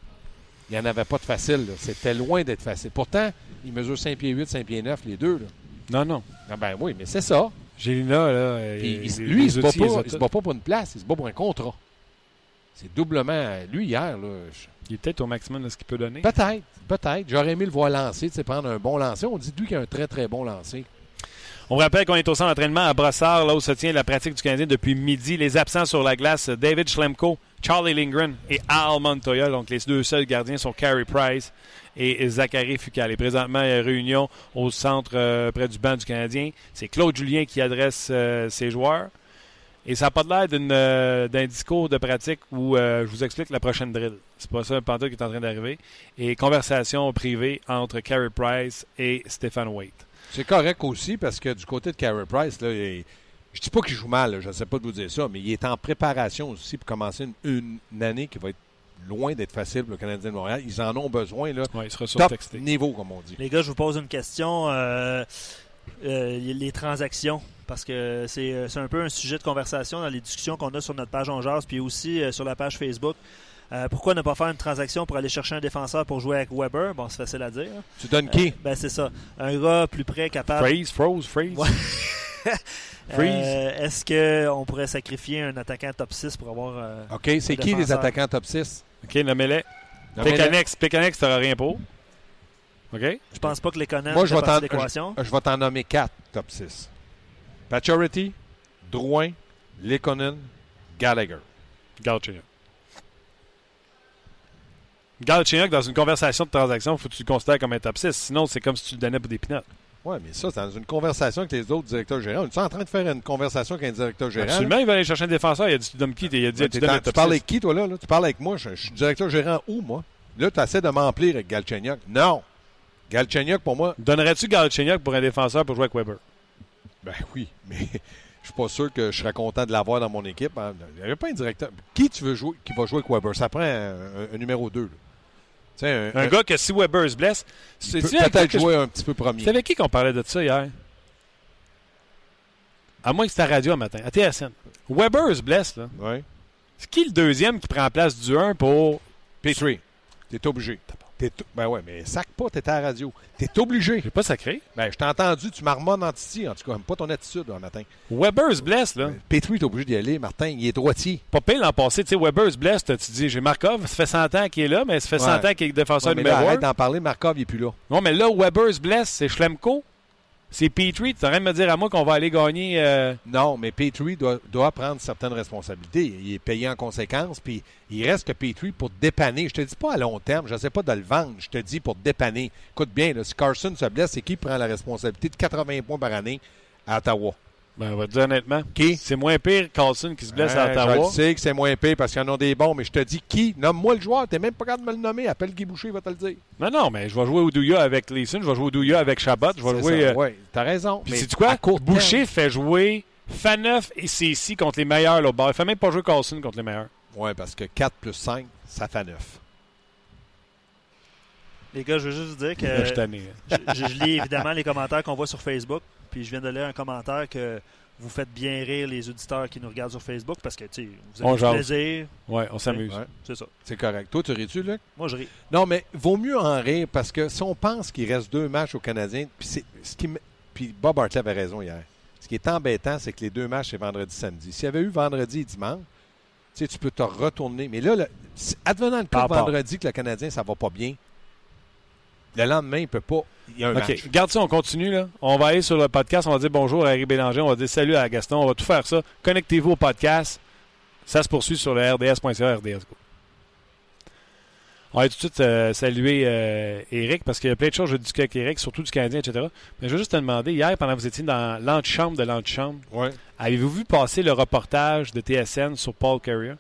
Il n'y en avait pas de facile. là. C'était loin d'être facile. Pourtant, il mesure 5 pieds 8, 5 pieds 9, les deux. Là. Non, non. Ah ben oui, mais c'est ça. Gélina, là. Il- lui, il les se, bat pas, il se bat pas pour une place, il se bat pour un contrat. C'est doublement. Lui, hier, là, je- Il est peut-être au maximum de ce qu'il peut donner. peut-être, peut-être. J'aurais aimé le voir lancer, prendre un bon lancer. On dit de lui qu'il a un très, très bon lancer. On rappelle qu'on est au centre d'entraînement à Brossard, là où se tient la pratique du Canadien depuis midi. Les absents sur la glace, David Schlemko, Charlie Lindgren et Al Montoya. Donc, les deux seuls gardiens sont Carey Price et Zachary Fucal. Et présentement, il y a réunion au centre euh, près du banc du Canadien. C'est Claude Julien qui adresse euh, ses joueurs. Et ça n'a pas l'air euh, d'un discours de pratique où euh, je vous explique la prochaine drill. C'est pas ça un pantalon qui est en train d'arriver. Et conversation privée entre Carey Price et Stéphane Waite. C'est correct aussi parce que du côté de Carey Price, là, il- je dis pas qu'il joue mal, là, je ne sais pas de vous dire ça, mais il est en préparation aussi pour commencer une, une année qui va être loin d'être facile pour le Canadien de Montréal. Ils en ont besoin, là. Ouais, il sera Top niveau, comme on dit. Les gars, je vous pose une question. euh, euh, les transactions, parce que c'est euh, c'est un peu un sujet de conversation dans les discussions qu'on a sur notre page On Jase, puis aussi euh, sur la page Facebook. Euh, pourquoi ne pas faire une transaction pour aller chercher un défenseur pour jouer avec Weber? Bon, c'est facile à dire. Tu donnes qui? Euh, ben, c'est ça. Un gars plus près, capable. Freeze, froze, freeze. Ouais. Freeze. Euh, Est-ce qu'on pourrait sacrifier un attaquant top 6 pour avoir. euh, OK, c'est un qui les attaquants top 6? OK, nommez-les. Nommez-les. Pécanex, Pécanex, t'auras rien pour. OK? Je pense pas que les connaissances Moi, je vais t'en-. Je vais t'en nommer quatre top 6. Pacioretty, Drouin, Lekonen, Gallagher. Galchenyuk. Galchenyuk, dans une conversation de transaction, il faut que tu le considères comme un top 6. Sinon, c'est comme si tu le donnais pour des pinottes. Oui, mais ça, c'est dans une conversation avec les autres directeurs gérants. On est en train de faire une conversation avec un directeur gérant? Absolument, il va aller chercher un défenseur. Il a dit, tu donnes qui? Il a dit, Ouais, tu parles 6. avec qui, toi, là? là? Tu parles avec moi. Je, je suis directeur gérant où, moi? Là, tu essaies de m'emplir avec Galchenyuk. Non! Galchenyuk, pour moi, Donnerais-tu Galchenyuk pour un défenseur pour jouer avec Weber? ben oui, mais je suis pas sûr que je serais content de l'avoir dans mon équipe. hein. Il n'y avait pas un directeur. Qui tu veux jouer, qui va jouer avec Weber? Ça prend un, un- un numéro 2. Tu sais, un, Un gars que si Weber se blesse, c'est peut- peut-être jouer un petit peu premier. C'est avec qui qu'on parlait de ça hier? À moins que c'était à radio un matin, à TSN. Weber se blesse, là. Ouais. C'est qui le deuxième qui prend la place du 1 pour. Petrie, t'es obligé. T'es ben ouais, mais sac pas, t'étais à la radio. T'es obligé. J'ai pas sacré. Ben, je t'ai entendu, tu marmonnes en titi, en tout cas, pas ton attitude un matin. Weber se blesse, là. Petrie, t'es obligé d'y aller, Martin, il est droitier. Pas pire l'an passé, tu sais, Weber se blesse, tu dis, j'ai Markov, ça fait 100 ans qu'il est là, mais ça fait 100 Ouais. ans qu'il est défenseur Ouais, mais là, numéro 1. arrête d'en parler, Markov, il est plus là. Non, mais là, Weber se blesse, c'est Schlemko, c'est Petrie. Tu rien de me dire à moi qu'on va aller gagner. euh, Non, mais Petrie doit, prendre certaines responsabilités. Il est payé en conséquence, puis il reste que Petrie pour dépanner. Je te dis pas à long terme, je ne sais pas de le vendre, je te dis pour dépanner. Écoute bien, si Carson se blesse, c'est qui prend la responsabilité de 80 points par année à Ottawa? Ben, on va te dire honnêtement. Qui? C'est moins pire Carlson qui se blesse à Je Ottawa. le sais que c'est moins pire parce qu'il y en a des bons, mais je te dis qui? Nomme-moi le joueur, t'es même pas capable de me le nommer. Appelle Guy Boucher, il va te le dire. Non, non, mais je vais jouer au Douya avec Leeson, je vais jouer au Douya avec Chabot, je vais jouer. euh, Ouais, t'as raison. Puis mais quoi? à court Boucher terme- fait jouer Faneuf et Cécy contre les meilleurs là, au bord. Il fait même pas jouer Carlson contre les meilleurs. Ouais, parce que 4 plus 5, ça fait 9. Les gars, je veux juste vous dire que. Je hein. je, je- je lis évidemment les commentaires qu'on voit sur Facebook. Puis je viens de lire un commentaire que vous faites bien rire les auditeurs qui nous regardent sur Facebook parce que tu sais, vous On avez du jase. plaisir. Ouais, on s'amuse. Ouais, C'est ça. c'est correct. Toi, tu ris-tu, Luc? Moi, je ris. Non, mais vaut mieux en rire parce que si on pense qu'il reste deux matchs aux Canadiens, puis c'est ce qui puis Bob Hartley avait raison hier. Ce qui est embêtant, c'est que les deux matchs, c'est vendredi samedi. S'il y avait eu vendredi et dimanche, tu, sais, tu peux te retourner. Mais là, le, advenant le cas vendredi que le Canadien, ça va pas bien, le lendemain, il peut pas. Il y a un OK. match. Garde ça, on continue. Là. On va aller sur le podcast. On va dire bonjour à Eric Bélanger. On va dire salut à Gaston. On va tout faire ça. Connectez-vous au podcast. Ça se poursuit sur le rds.ca, RDS Go. On va tout de suite euh, saluer euh, Eric parce qu'il y a plein de choses que je discuter avec Eric, surtout du Canadien, etc. Mais je veux juste te demander, hier, pendant que vous étiez dans l'antichambre de l'antichambre, Ouais. avez-vous vu passer le reportage de TSN sur Paul Carrier?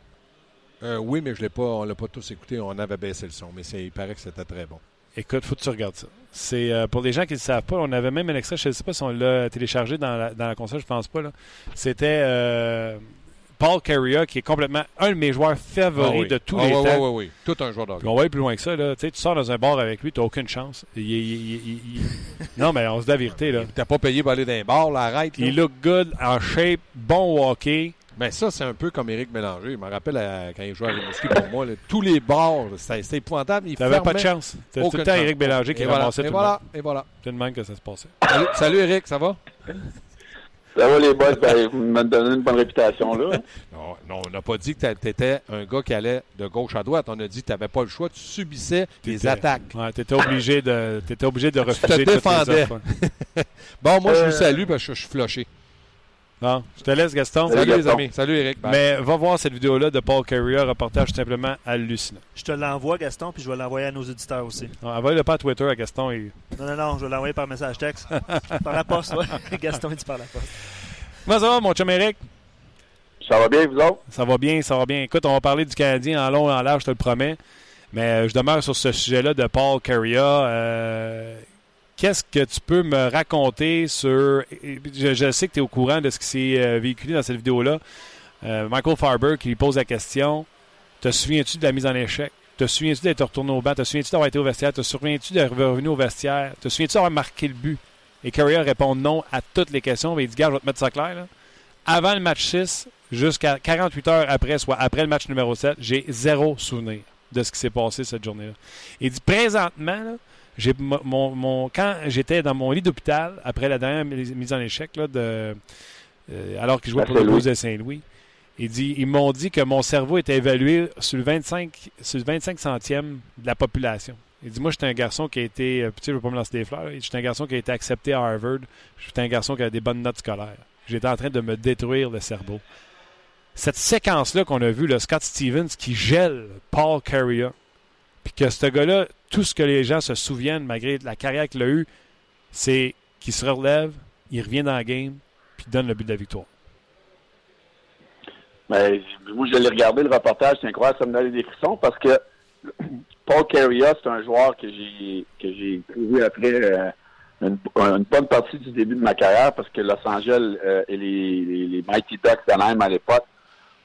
Euh, oui, mais je l'ai pas, on l'a pas tous écouté. On avait baissé le son, mais il paraît que c'était très bon. Écoute, faut que tu regardes ça. C'est euh, pour les gens qui ne le savent pas, on avait même un extrait, je ne sais pas si on l'a téléchargé dans la, dans la console, je pense pas. C'était euh, Paul Carrier, qui est complètement un de mes joueurs favoris Ah oui. de tous Ah les oui, temps. Oui, oui, oui. Tout un joueur Puis on va aller plus loin que ça. Là. Tu, sais, tu sors dans un bar avec lui, tu n'as aucune chance. Il- il- il- il- il- Non, mais on se dit la vérité. Là. T'as pas payé pour aller dans un bar, là, arrête. là. Il look good, en shape, bon hockey. Ben ça, c'est un peu comme Éric Mélanger. Je me rappelle à- quand il jouait à Rimouski pour moi. là, tous les bars, là, c'était épouvantable. Il Tu n'avais pas de chance. C'était tout le temps. Éric Bélanger qui voilà, ramassait et tout voilà, le et voilà. monde. C'est de même que ça se passait. Salut, salut Éric, ça va? Ça va les boys, ben, vous me donnez une bonne réputation là. Non, non, on n'a pas dit que tu étais un gars qui allait de gauche à droite. On a dit que tu n'avais pas le choix. Tu subissais les T'étais- attaques. Ouais, tu étais obligé de, t'étais obligé de refuser défendais. offres, hein. Bon, moi, je Euh, vous salue parce que je suis floché. Bon, je te laisse, Gaston. Salut, Salut, les amis. Salut. Bye. Mais va voir cette vidéo-là de Paul Carrier, reportage tout simplement hallucinant. Je te l'envoie, Gaston, puis je vais l'envoyer à nos auditeurs aussi. Envoie-le pas à Twitter à Gaston. Et... Non, non, non, je vais l'envoyer par message texte. par la poste, ouais. Gaston, il dit par la poste. Comment ça va, mon chum Eric? Ça va bien, vous autres? Ça va bien, ça va bien. Écoute, on va parler du Canadien en long et en large, je te le promets. Mais euh, je demeure sur ce sujet-là de Paul Carrier. Euh, Qu'est-ce que tu peux me raconter sur... Je, sais que tu es au courant de ce qui s'est euh, véhiculé dans cette vidéo-là. Euh, Michael Farber qui lui pose la question. Te souviens-tu de la mise en échec? Te souviens-tu d'être retourné au banc? Te souviens-tu d'avoir été au vestiaire? Te souviens-tu d'être revenu au vestiaire? Te souviens-tu d'avoir marqué le but? Et Carrier répond non à toutes les questions. Mais il dit, gars, je vais te mettre ça clair. là. Avant le match 6, jusqu'à 48 heures après, soit après le match numéro 7, j'ai zéro souvenir de ce qui s'est passé cette journée-là. Il dit, présentement, là, j'ai mon, mon- mon- quand j'étais dans mon lit d'hôpital, après la dernière mise en échec, là, de, euh, alors qu'il jouait À pour Saint-Louis. Blues de Saint-Louis, il dit, ils m'ont dit que mon cerveau était évalué sur le 25, sur le 25 centième de la population. Il dit, moi, j'étais un garçon qui a été, euh, tu sais, je veux pas me lancer des fleurs, j'étais un garçon qui a été accepté à Harvard, j'étais un garçon qui a des bonnes notes scolaires. J'étais en train de me détruire le cerveau. Cette séquence-là qu'on a vue, le Scott Stevens qui gèle Paul Carrier, que ce gars-là, tout ce que les gens se souviennent, malgré la carrière qu'il a eue, c'est qu'il se relève, il revient dans la game, puis donne le but de la victoire. Ben, moi, je l'ai regardé le reportage, c'est incroyable, ça me donnait des frissons parce que Paul Carrier, c'est un joueur que j'ai que j'ai trouvé après euh, une, une bonne partie du début de ma carrière parce que Los Angeles euh, et les, les, les Mighty Ducks d'Anaheim à l'époque,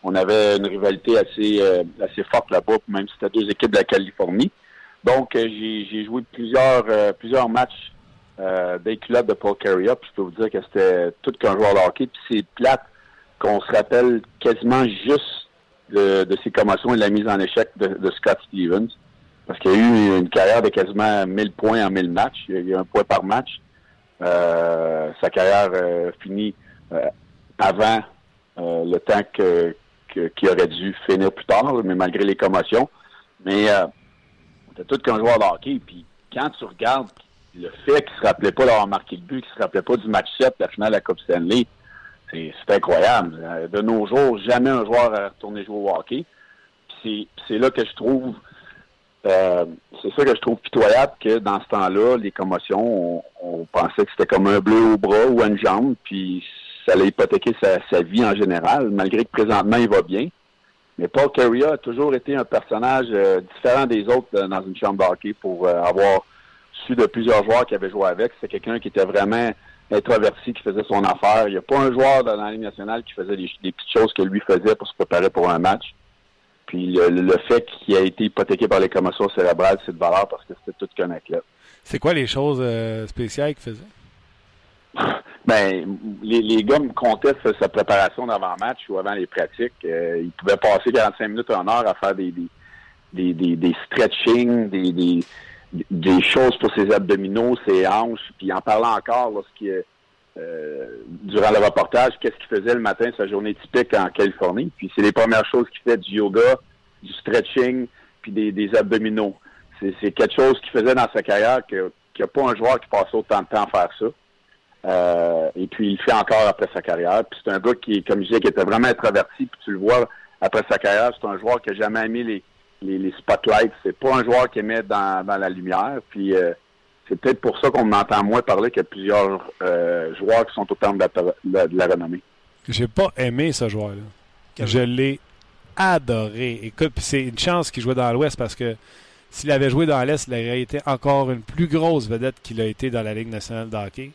on avait une rivalité assez euh, assez forte là-bas, même si c'était deux équipes de la Californie. Donc, euh, j'ai joué plusieurs euh, plusieurs matchs euh, des clubs de Paul Carrier, puis je peux vous dire que c'était tout qu'un joueur de hockey, puis c'est plate qu'on se rappelle quasiment juste de, de ses commotions et de la mise en échec de, de Scott Stevens. Parce qu'il a eu une carrière de quasiment 1000 points en 1000 matchs. Il y a eu un point par match. Euh, sa carrière euh, finit euh, avant euh, le temps que, qu'il aurait dû finir plus tard, mais malgré les commotions. Mais euh, c'était tout qu'un joueur de hockey. Puis quand tu regardes le fait qu'il se rappelait pas d'avoir marqué le but, qu'il se rappelait pas du match 7, la finale de la Coupe Stanley, c'est incroyable. Euh, De nos jours, jamais un joueur a retourné jouer au hockey. C'est là que je trouve euh, c'est ça que je trouve pitoyable que dans ce temps-là, les commotions, on, pensait que c'était comme un bleu au bras ou une jambe, puis ça allait hypothéquer sa, vie en général, malgré que présentement il va bien. Mais Paul Carrier a toujours été un personnage euh, différent des autres euh, dans une chambre hockey pour euh, avoir su de plusieurs joueurs qui avaient joué avec. C'est quelqu'un qui était vraiment introverti, qui faisait son affaire. Il n'y a pas un joueur dans la Ligue nationale qui faisait des, petites choses que lui faisait pour se préparer pour un match. Puis le, fait qu'il a été hypothéqué par les commotions cérébrales, c'est de valeur parce que c'était tout qu'un. C'est quoi les choses spéciales qu'il faisait? Ben, les, les gars me comptaient sa, préparation d'avant-match ou avant les pratiques. Euh, il pouvait passer 45 minutes, en heure à faire des, des, des, des, des des, des, des choses pour ses abdominaux, ses hanches. Puis en parlait encore lorsqu'il durant le reportage qu'est-ce qu'il faisait le matin, sa journée typique en Californie. Puis c'est les premières choses qu'il fait du yoga, du stretching, puis des, des abdominaux. C'est quelque chose qu'il faisait dans sa carrière qu'il n'y a pas un joueur qui passe autant de temps à faire ça. Euh, et puis il le fait encore après sa carrière. Puis c'est un gars qui, comme je disais, qui était vraiment introverti. Puis tu le vois après sa carrière, c'est un joueur qui n'a jamais aimé les, les, les spotlights. C'est pas un joueur qui aimait dans, dans la lumière. Puis euh, c'est peut-être pour ça qu'on m'entend moins parler qu'il y a plusieurs euh, joueurs qui sont au terme de la, de la renommée. J'ai pas aimé ce joueur-là. Je l'ai adoré. Écoute, c'est une chance qu'il jouait dans l'Ouest parce que s'il avait joué dans l'Est, il aurait été encore une plus grosse vedette qu'il a été dans la Ligue nationale de hockey.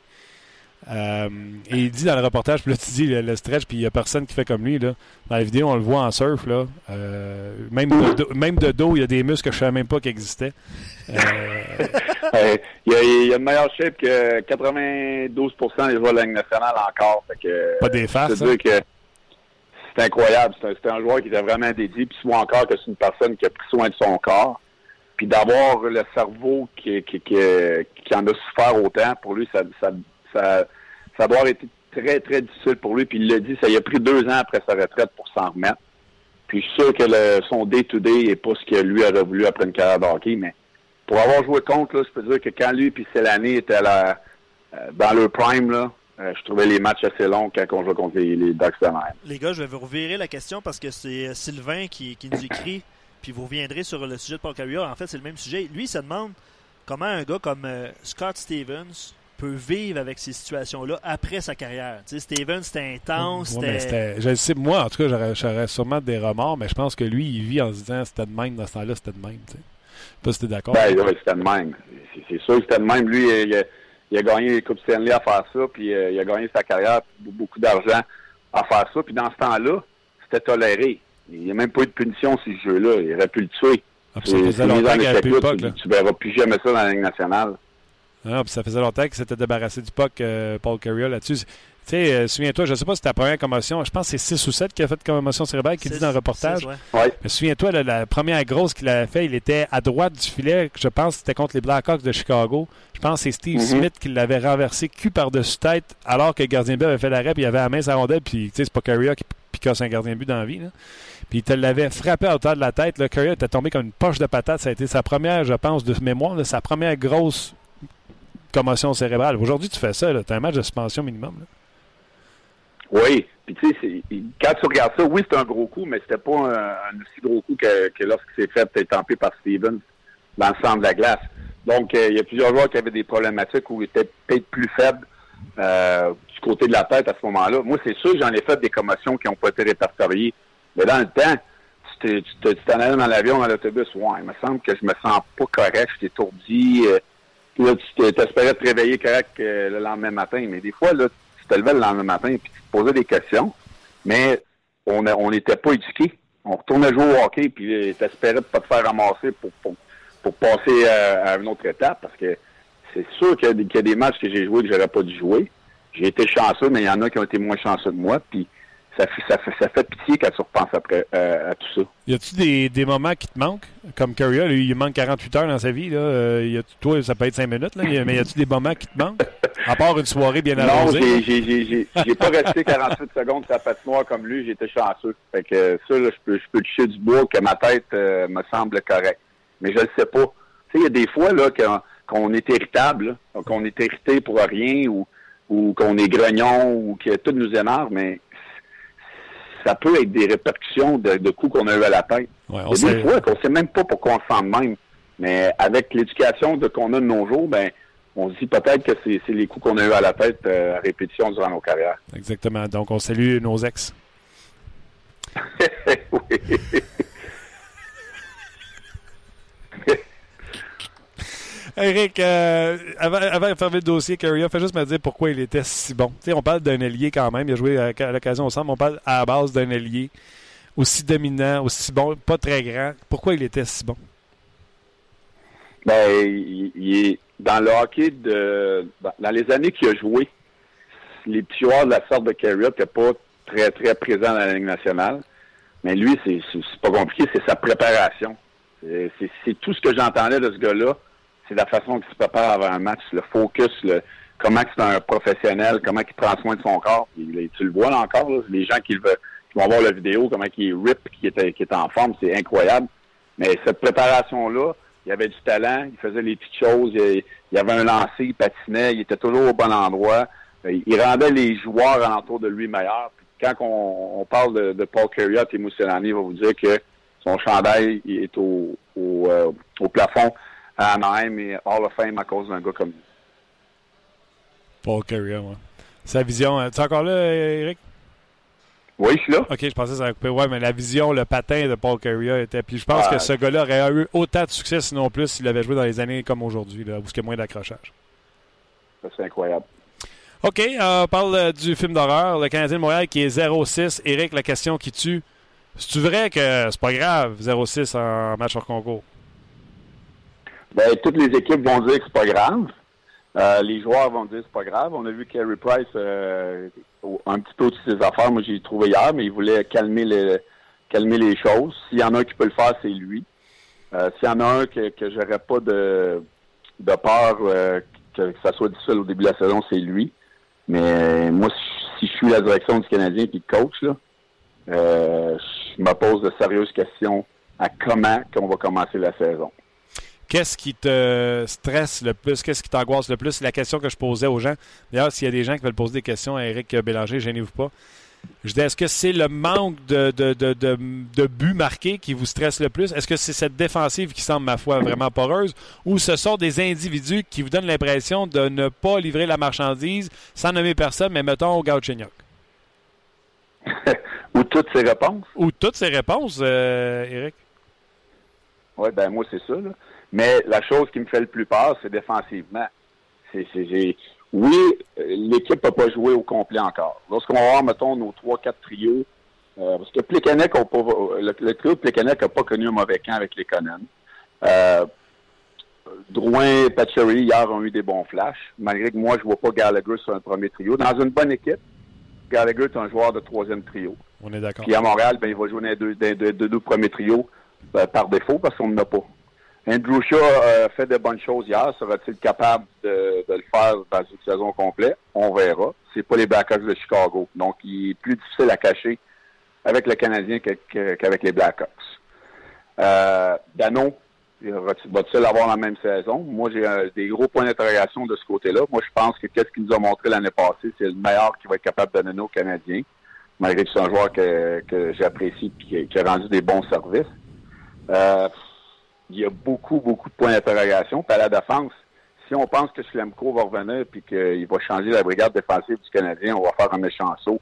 Euh, et il dit dans le reportage, puis là tu dis le, stretch, puis il n'y a personne qui fait comme lui. Là. Dans la vidéo, on le voit en surf. Là. Euh, même, de, même de dos, il y a des muscles que je ne savais même pas qu'ils existaient. Euh... il, y a, il, y a, une meilleure shape que 92% des joueurs de la Ligue nationale encore. Fait que, pas des faces. Hein? c'est incroyable. C'est un, un, joueur qui était vraiment dédié, puis souvent encore que c'est une personne qui a pris soin de son corps. Puis d'avoir le cerveau qui, qui, qui, qui, en a souffert autant, pour lui, ça, ça ça, ça doit avoir été très, très difficile pour lui. Puis il l'a dit, ça a pris deux ans après sa retraite pour s'en remettre. Puis je suis sûr que son day-to-day n'est pas ce que lui aurait voulu après une carrière de hockey, mais pour avoir joué contre, là, je peux dire que quand lui et l'année étaient euh, dans le prime, là, euh, je trouvais les matchs assez longs quand on jouait contre les, les Ducks de mer. Les gars, je vais vous revirer la question parce que c'est Sylvain qui, nous écrit, puis vous reviendrez sur le sujet de Paul Carrier. En fait, c'est le même sujet. Lui, il se demande comment un gars comme euh, Scott Stevens peut vivre avec ces situations-là après sa carrière. Tu sais, Steven, c'était intense. Ouais, je sais, moi, en tout cas, j'aurais sûrement des remords, mais je pense que lui, il vit en se disant c'était de même dans ce temps-là, c'était de même. Tu sais. Pas si t'es d'accord. Ben, oui, c'était de même. C'est sûr que c'était de même. Lui, il a, il a gagné les Coupes Stanley à faire ça, puis euh, il a gagné sa carrière, beaucoup d'argent à faire ça. Puis dans ce temps-là, c'était toléré. Il n'y a même pas eu de punition sur ce jeu-là. Il aurait pu le tuer. Ah, longtemps avait plus de Tu, tu verras plus jamais ça dans la Ligue nationale. Ah, puis ça faisait longtemps qu'il s'était débarrassé du puck, euh, Paul Carrier, là-dessus. Tu sais, euh, souviens-toi, je ne sais pas si c'était ta première commotion. Je pense que c'est 6 ou 7 qui a fait commotion cérébrale, qui dit dans le reportage. ouais. Mais souviens-toi, la première grosse qu'il avait fait, il était à droite du filet. Je pense que c'était contre les Blackhawks de Chicago. Je pense que c'est Steve Mm-hmm. Smith qui l'avait renversé cul par-dessus tête, alors que le gardien de but avait fait l'arrêt, puis il avait la main la rondelle, puis tu sais, c'est pas Carrier qui picasse un gardien de but dans la vie. Là. Puis il te l'avait frappé à hauteur de la tête. Le Carrier était tombé comme une poche de patate. Ça a été sa première, je pense, de mémoire, là, sa première grosse commotion cérébrale. Aujourd'hui, tu fais ça, tu as un match de suspension minimum. Oui. Puis tu sais, quand tu regardes ça, oui, c'est un gros coup, mais c'était pas un, aussi gros coup que, que lorsqu'il s'est fait étamper par Stevens dans le centre de la glace. Donc, euh, il y a plusieurs joueurs qui avaient des problématiques où ils étaient peut-être plus faibles euh, du côté de la tête à ce moment-là. Moi, c'est sûr j'en ai fait des commotions qui n'ont pas été répertoriées. Mais dans le temps, tu t'en allais dans l'avion, dans l'autobus, ouais, il me semble que je me sens pas correct, je étourdi. Euh, là, tu t'espérais te réveiller correct euh, le lendemain matin. Mais des fois, là, tu te levais le lendemain matin et tu te posais des questions, mais on n'était pas éduqués. On retournait jouer au hockey puis t'espérais de pas te faire ramasser pour, pour, pour passer à, une autre étape parce que c'est sûr qu'il y, qu y, a des matchs que j'ai joués que j'aurais pas dû jouer. J'ai été chanceux, mais il y en a qui ont été moins chanceux que moi. Puis ça fait, ça fait, ça fait pitié quand tu repenses après euh, à tout ça. Y a-tu des, des moments qui te manquent? Comme Curry, lui, il manque 48 heures dans sa vie. Là. Euh, y a toi, ça peut être 5 minutes, là, mais y a-tu des moments qui te manquent? À part une soirée bien arrosée. Non, j'ai pas resté 48 secondes sur la patinoire comme lui. J'étais chanceux. Fait que ça, je peux, je peux toucher du bois que ma tête euh, me semble correcte. Mais je le sais pas. Tu sais, il y a des fois là qu'on qu est irritable, qu'on est irrité pour rien ou, ou qu'on est grognon ou que tout nous énerve, mais ça peut être des répercussions de, de coups qu'on a eu à la tête. Ouais, y a des fois qu'on sait même pas pourquoi on se sent de même. Mais avec l'éducation qu'on a de nos jours, ben on se dit peut-être que c'est les coups qu'on a eu à la tête euh, à répétition durant nos carrières. Exactement. Donc on salue nos ex. oui. Eric, euh, avant, de fermer le dossier, Carrier, fais juste me dire pourquoi il était si bon. sais, on parle d'un ailier quand même, il a joué à, l'occasion ensemble, on parle à la base d'un ailier aussi dominant, aussi bon, pas très grand. Pourquoi il était si bon? Ben, il, est dans le hockey de. Dans les années qu'il a joué, les petits de la sorte de Carrier n'étaient pas très, très présents dans la Ligue nationale. Mais lui, c'est pas compliqué, c'est sa préparation. C'est tout ce que j'entendais de ce gars-là c'est la façon qu'il se prépare avant un match, le focus, le, comment c'est un professionnel, comment il prend soin de son corps. Tu le vois là encore, là, les gens qui, le, qui vont voir la vidéo, comment il rip, qui est, est en forme, c'est incroyable. Mais cette préparation-là, il avait du talent, il faisait les petites choses, il, il avait un lancer, il patinait, il était toujours au bon endroit. Il rendait les joueurs alentour de lui meilleurs. Quand on, on parle de, de, Paul Carriot et Mousselani, il va vous dire que son chandail est au, au, euh, au plafond à Anaheim et Hall of Fame à cause d'un gars comme lui. Paul Carriot, ouais. Sa vision. Euh, tu es encore là, Eric? Oui, je suis là. OK, je pensais que ça allait couper. Ouais, mais la vision, le patin de Paul Carrier était. Puis je pense que ce gars-là aurait eu autant de succès, sinon plus, s'il avait joué dans les années comme aujourd'hui, là, où il y a moins d'accrochage. C'est incroyable. OK, euh, on parle euh, du film d'horreur, Le Canadien de Montréal qui est 0-6. Éric, la question qui tue. C'est-tu vrai que c'est pas grave, 0-6 en match hors concours? Ben, toutes les équipes vont dire que c'est pas grave. Euh, les joueurs vont dire que c'est pas grave. On a vu Carey Price euh, un petit peu de ses affaires. Moi, j'ai trouvé hier, mais il voulait calmer les, calmer les choses. S'il y en a un qui peut le faire, c'est lui. Euh, S'il y en a un que, que j'aurais pas de, de peur euh, que, que, ça soit difficile au début de la saison, c'est lui. Mais moi, si, si je suis la direction du Canadien et le coach, là, euh, je me pose de sérieuses questions à comment qu'on va commencer la saison. Qu'est-ce qui te stresse le plus? Qu'est-ce qui t'angoisse le plus? C'est la question que je posais aux gens. D'ailleurs, s'il y a des gens qui veulent poser des questions à Eric Bélanger, gênez-vous pas. Je dis, est-ce que c'est le manque de, de, de, de, de buts marqués qui vous stresse le plus? Est-ce que c'est cette défensive qui semble, ma foi, vraiment poreuse? Ou ce sont des individus qui vous donnent l'impression de ne pas livrer la marchandise sans nommer personne, mais mettons au Gauchignac? Ou toutes ces réponses? Ou toutes ces réponses, euh, Eric? Oui, ben moi, c'est ça. Là. Mais la chose qui me fait le plus peur, c'est défensivement. C'est, c'est, oui, l'équipe n'a pas joué au complet encore. Lorsqu'on va voir, mettons, nos trois, quatre trios, euh, parce que Plekanec, le, le trio de Plekanec n'a pas connu un mauvais camp avec les Conan. Euh, Drouin et Patchery, hier, ont eu des bons flashs, malgré que moi, je ne vois pas Gallagher sur un premier trio. Dans une bonne équipe, Gallagher est un joueur de troisième trio. On est d'accord. Puis à Montréal, ben, il va jouer dans les deux, dans deux, deux, deux premiers trios ben, par défaut parce qu'on n'en a pas. Andrew Shaw a fait de bonnes choses hier. Sera-t-il capable de, de, le faire dans une saison complète? On verra. C'est pas les Blackhawks de Chicago. Donc, il est plus difficile à cacher avec le Canadien qu'avec les Blackhawks. Euh, Dano, va-t-il avoir la même saison? Moi, j'ai des gros points d'interrogation de ce côté-là. Moi, je pense que qu'est-ce qu'il nous a montré l'année passée, c'est le meilleur qui va être capable de donner aux Canadiens, malgré que c'est un joueur que, que j'apprécie et qui, qui, a rendu des bons services. Euh, il y a beaucoup, beaucoup de points d'interrogation. Puis à la défense, si on pense que Schlemko va revenir puis qu'il va changer la brigade défensive du Canadien, on va faire un méchant saut.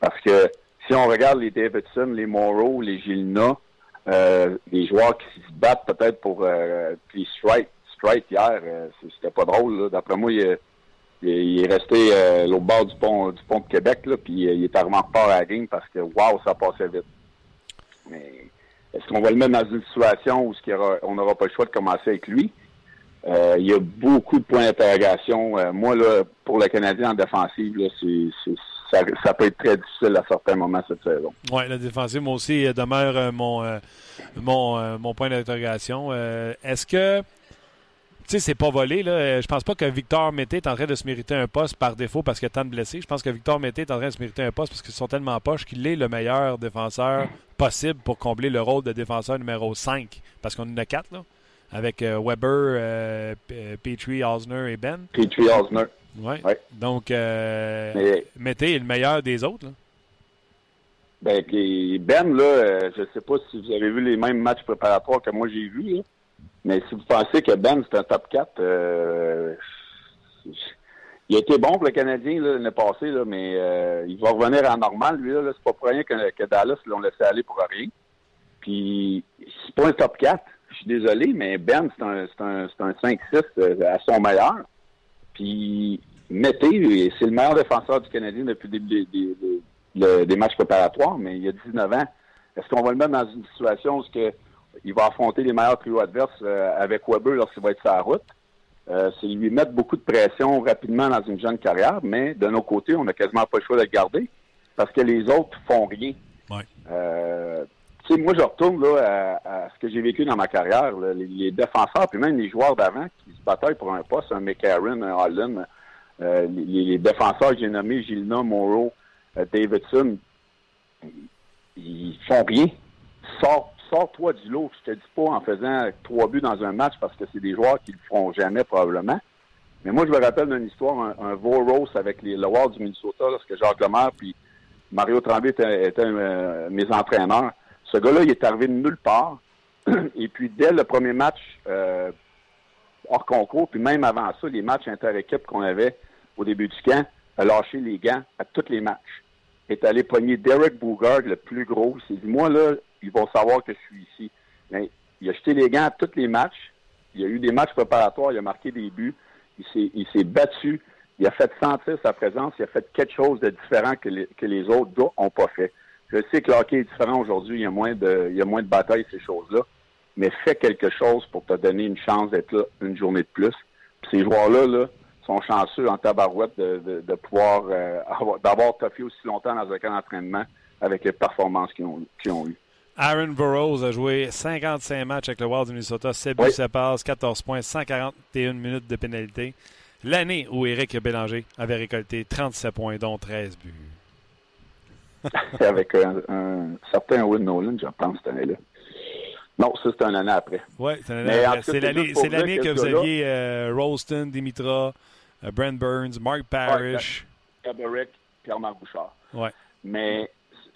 Parce que si on regarde les Davidson, les Morrow, les Gilna, euh, les joueurs qui se battent peut-être pour euh, puis Strike, Strike hier, euh, c'était pas drôle. D'après moi, il, il, est resté euh, l'autre bord du pont du pont de Québec, là, puis il est arrivé en à la game parce que waouh, ça passait vite. Mais est-ce qu'on va le mettre dans une situation où on n'aura pas le choix de commencer avec lui? Euh, il y a beaucoup de points d'interrogation. Euh, moi, là, pour le Canadien en défensive, là, ça, peut être très difficile à certains moments cette saison. Oui, la défensive, moi aussi, demeure euh, mon, euh, mon, mon point d'interrogation. est-ce que tu sais, c'est pas volé. Là. Je pense pas que Victor Mété est en train de se mériter un poste par défaut parce qu'il y a tant de blessés. Je pense que Victor Mété est en train de se mériter un poste parce qu'ils sont tellement poches qu'il est le meilleur défenseur possible pour combler le rôle de défenseur numéro 5. Parce qu'on en a quatre, là. Avec euh, Weber, euh, Petrie, Osner et Ben. Petrie, Osner. Ouais. ouais. Donc, euh, Mais... Mété est le meilleur des autres. Là. Ben, Ben, là, je sais pas si vous avez vu les mêmes matchs préparatoires que moi j'ai vus. Là. Mais si vous pensez que Ben, c'est un top 4, euh, il a été bon pour le Canadien l'année passée, là, mais euh, il va revenir en normal, lui. Là, c'est pas pour rien que, Dallas l'ont laissé aller pour rien. Puis, c'est pas un top 4. Je suis désolé, mais Ben, c'est un, c'est un, c'est un 5-6 euh, à son meilleur. Puis, Mété, c'est le meilleur défenseur du Canadien depuis le début des, des, des, des matchs préparatoires, mais il y a 19 ans. Est-ce qu'on va le mettre dans une situation où que il va affronter les meilleurs trios adverses euh, avec Weber lorsqu'il va être sur la route. Euh, c'est lui mettre beaucoup de pression rapidement dans une jeune carrière, mais de nos côtés, on n'a quasiment pas le choix de le garder parce que les autres font rien. Ouais. Euh, moi, je retourne là, à, à ce que j'ai vécu dans ma carrière. Là, les, les, défenseurs, puis même les joueurs d'avant qui se bataillent pour un poste, un McCarron, un Holland, les, les, défenseurs que j'ai nommés, Gilna, Morrow, Davidson, ils font rien. Sors, sors-toi du lot. Je te dis pas en faisant trois buts dans un match parce que c'est des joueurs qui le feront jamais probablement. Mais moi, je me rappelle d'une histoire, un, un Voros avec les, le Wild du Minnesota, lorsque Jacques Lemaire puis Mario Tremblay étaient, euh, mes entraîneurs. Ce gars-là, il est arrivé de nulle part. Et puis, dès le premier match euh, hors concours, puis même avant ça, les matchs inter-équipe qu'on avait au début du camp, a lâché les gants à tous les matchs. Est allé pogner Derek Bougard, le plus gros. Il s'est dit, moi, là, ils vont savoir que je suis ici. Mais il a jeté les gants à tous les matchs. Il a eu des matchs préparatoires, il a marqué des buts. Il s'est battu. Il a fait sentir sa présence. Il a fait quelque chose de différent que les, autres n'ont pas fait. Je sais que le hockey est différent aujourd'hui. Il y a moins de, batailles, ces choses-là. Mais fais quelque chose pour te donner une chance d'être là une journée de plus. ces joueurs-là, là, sont chanceux en tabarouette de, pouvoir euh, d'avoir toffé aussi longtemps dans un camp d'entraînement avec les performances qu'ils ont eues. Aaron Burroughs a joué 55 matchs avec le Wild du Minnesota, 7 buts, 7 passes, 14 points, 141 minutes de pénalité. L'année où Éric Bélanger avait récolté 37 points, dont 13 buts. avec un, certain Will Nolan, je pense, cette année-là. Non, ça, c'était un année après. Oui, c'est l'année après. C'est l'année que, vous aviez euh, Rolston, Dimitra, euh, Brent Burns, Mark Parrish. Ouais, Pierre-Marc Bouchard. Ouais. Mais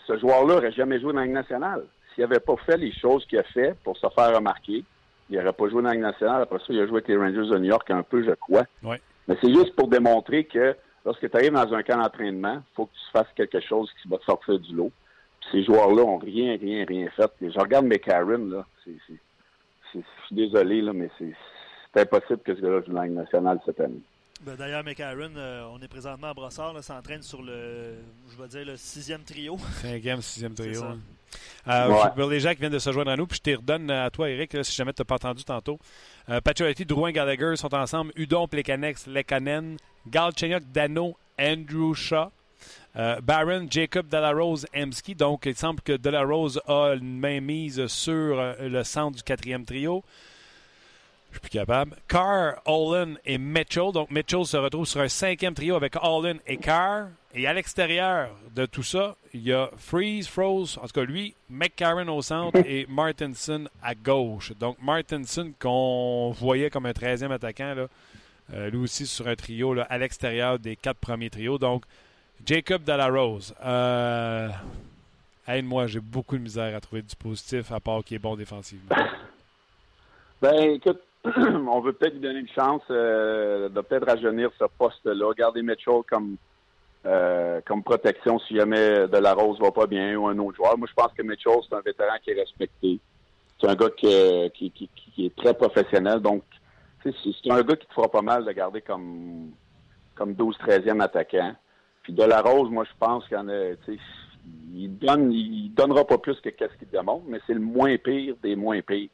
ce joueur-là n'aurait jamais joué dans la Ligue nationale s'il n'avait pas fait les choses qu'il a fait pour se faire remarquer, il n'aurait pas joué dans la Ligue nationale. Après ça, il a joué avec les Rangers de New York un peu, je crois. Mais c'est juste pour démontrer que lorsque tu arrives dans un camp d'entraînement, il faut que tu fasses quelque chose qui va te sortir du lot. ces joueurs-là ont rien, rien, rien fait. je regarde mes Karen, là. je suis désolé, là, mais c'est impossible que ce gars-là joue dans la Ligue nationale cette année. Ben, d'ailleurs, McAaron, euh, on est présentement à Brossard, s'entraîne sur le, je vais dire, le sixième trio. Cinquième, sixième trio. Euh, pour les gens qui viennent de se joindre à nous, puis je te redonne à toi, Eric, si jamais tu n'as pas entendu tantôt. Euh, Drouin, Gallagher sont ensemble. Udon, Plekanex, Lekanen, Galchenyuk, Dano, Andrew Shaw. Euh, Baron, Jacob Delarose, Emski. Donc, il semble que Delarose a une main mise sur euh, le centre du quatrième trio. Je suis plus capable. Carr, Olin et Mitchell. Donc, Mitchell se retrouve sur un cinquième trio avec Olin et Carr. Et à l'extérieur de tout ça, il y a Freeze, Froze, en tout cas lui, McCarron au centre et Martinson à gauche. Donc, Martinson, qu'on voyait comme un 13e attaquant, là, euh, lui aussi sur un trio là, à l'extérieur des quatre premiers trios. Donc, Jacob Delarose. Euh, Aide-moi, j'ai beaucoup de misère à trouver du positif à part qu'il est bon défensivement. Ben, écoute, on veut peut-être lui donner une chance euh, de peut-être rajeunir ce poste-là. Garder Mitchell comme euh, comme protection si jamais De La Rose va pas bien ou un autre joueur. Moi, je pense que Mitchell, c'est un vétéran qui est respecté. C'est un gars qui, qui, est très professionnel. Donc, c'est un gars qui te fera pas mal de garder comme, comme 12-13e attaquant. Puis De La Rose, moi, je pense qu'il en a, il donne, il donnera pas plus que qu'est-ce qu'il demande, mais c'est le moins pire des moins pires.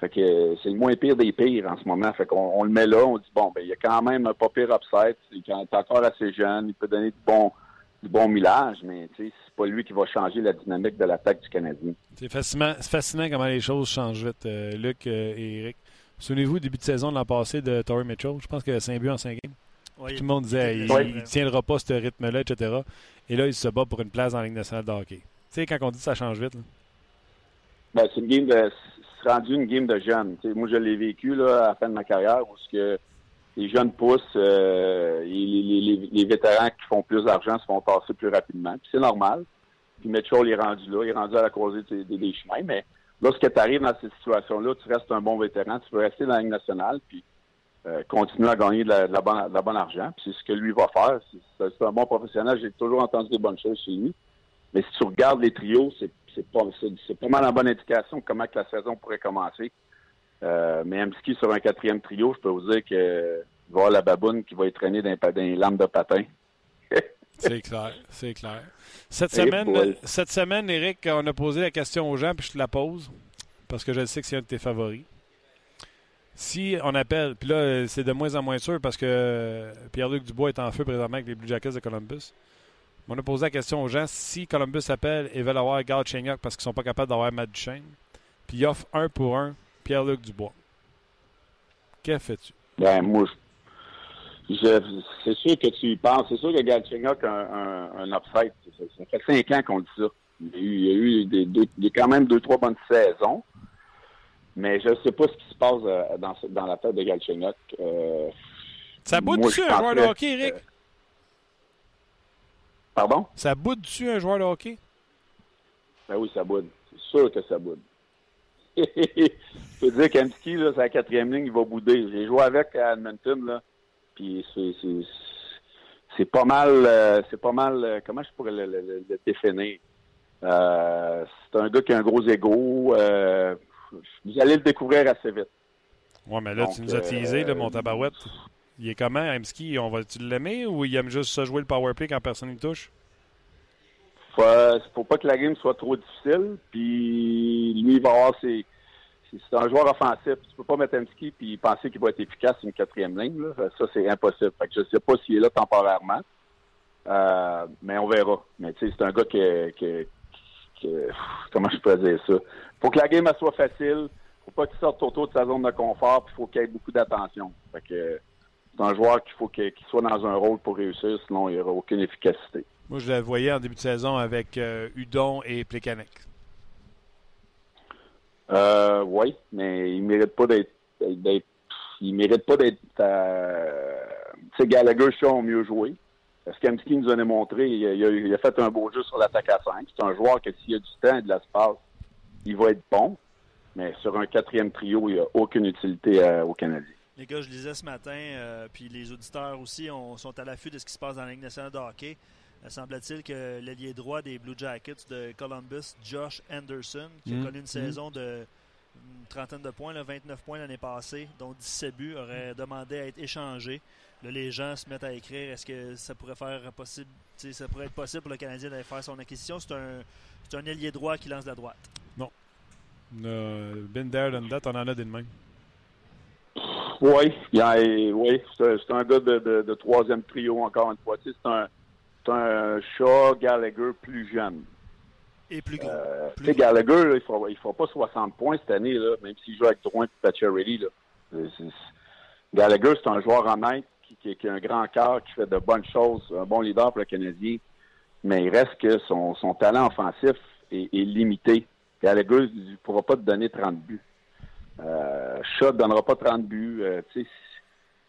Fait que c'est le moins pire des pires en ce moment. Fait qu'on on le met là, on dit bon, ben il y a quand même un pas pire upside. Il est encore assez jeune, il peut donner du bon du bon millage, mais c'est pas lui qui va changer la dynamique de l'attaque du Canadien. C'est fascinant, fascinant comment les choses changent vite, euh, Luc euh, et Eric. Souvenez-vous, début de saison de l'an passé de Torrey Mitchell, je pense qu'il a 5 buts en 5 games. tout le monde disait il ne tiendra pas ce rythme-là, etc. Et là, il se bat pour une place dans la Ligue nationale de hockey. Tu sais, quand on dit ça change vite. Ben, c'est une game de rendu une game de jeunes. moi, je l'ai vécu là, à la fin de ma carrière où ce que les jeunes poussent, euh, les, vétérans qui font plus d'argent se font passer plus rapidement. c'est normal. Puis Mitchell est rendu là, il est rendu à la cause des, chemins. Mais lorsque tu arrives dans cette situation-là, tu restes un bon vétéran, tu peux rester dans la Ligue nationale, puis euh, continuer à gagner de la, bonne, argent. Puis c'est ce que lui va faire. C'est un bon professionnel. J'ai toujours entendu des bonnes choses chez lui. Mais si tu regardes les trios, c'est c'est pas, c'est, pas mal en bonne indication comment que la saison pourrait commencer. Euh, mais Amski sur un quatrième trio, je peux vous dire que voir la baboune qui va être traînée dans, dans les lames de patin. c'est clair, c'est clair. Cette semaine, cette semaine, Eric, on a posé la question aux gens, puis je te la pose, parce que je sais que c'est un de tes favoris. Si on appelle, puis là, c'est de moins en moins sûr parce que Pierre-Luc Dubois est en feu présentement avec les Blue Jackets de Columbus. On a posé la question aux gens si Columbus appelle et veulent avoir Gal Chenyok parce qu'ils sont pas capables d'avoir Matt Duchesne, puis ils offrent un pour un Pierre-Luc Dubois. Que fais-tu? Ben, moi, c'est sûr que tu y penses. C'est sûr que Galchenyuk a un, un, upside. Ça, fait cinq ans qu'on dit ça. Il y a eu, des, quand même deux, trois bonnes saisons. Mais je ne sais pas ce qui se passe euh, dans, dans la tête de Galchenyuk. Euh, ça boude dessus un joueur de hockey, Eric? Pardon? Ça boude dessus un joueur de hockey? Ben oui, ça boude. C'est sûr que ça boude. je peux dire qu'Amski, là, c'est la quatrième ligne, il va bouder. J'ai joué avec à Edmonton, là. Puis c'est pas mal, euh, c'est pas mal, euh, comment je pourrais le, définir? Euh, c'est un gars qui a un gros ego. vous allez le découvrir assez vite. Ouais, mais là, tu nous as teasé, là, mon tabarouette. Il est comment, Amski? On va-tu l'aimer ou il aime juste se jouer le powerplay quand personne ne touche? Faut, faut pas que la game soit trop difficile. Puis lui, il va avoir ses, c'est un joueur offensif. Tu peux pas mettre un ski et penser qu'il va être efficace une quatrième ligne. Ça, c'est impossible. Fait que je sais pas s'il est là temporairement. Euh, mais on verra. Mais tu sais, c'est un gars qui, comment je peux dire ça? Faut que la game soit facile. Faut pas qu'il sorte autour de sa zone de confort. Puis faut qu'il ait beaucoup d'attention. Fait que c'est un joueur qu'il faut qu'il soit dans un rôle pour réussir, sinon il n'y aura aucune efficacité. Moi, je le voyais en début de saison avec euh, Udon et Plekanec. Euh, oui, mais il mérite pas d'être. Il mérite pas d'être. Euh, tu sais, Gallagher, ont mieux joué. Skamski nous en a montré, il a, il, a, fait un beau jeu sur l'attaque à 5. C'est un joueur que s'il y a du temps et de l'espace, il va être bon. Mais sur un quatrième trio, il n'y a aucune utilité euh, au Canadien. Les gars, je lisais ce matin, euh, puis les auditeurs aussi on, sont à l'affût de ce qui se passe dans la Ligue nationale de hockey. Euh, semble-t-il que l'ailier droit des Blue Jackets de Columbus, Josh Anderson, qui a mm. connu une mm. saison de une trentaine de points, 29 points l'année passée, dont 17 buts, aurait demandé à être échangé. Là, les gens se mettent à écrire est-ce que ça pourrait faire possible ça pourrait être possible pour le Canadien d'aller faire son acquisition? C'est un, c'est un ailier droit qui lance la droite. Non. Euh, been there, done that, on en a des de même. Oui, oui c'est, un gars de, de, troisième trio encore une fois. C'est un, c'est un Shaw Gallagher plus jeune. Et plus gros. Euh, Gallagher, il ne fera, il fera pas 60 points cette année, là, même s'il joue avec Drouin et Pacioretty. Gallagher, c'est un joueur honnête qui, qui, a un grand cœur, qui fait de bonnes choses, un bon leader pour le Canadien. Mais il reste que son, son talent offensif est, est limité. Gallagher ne pourra pas te donner 30 buts. Euh, donnera pas 30 buts. Euh,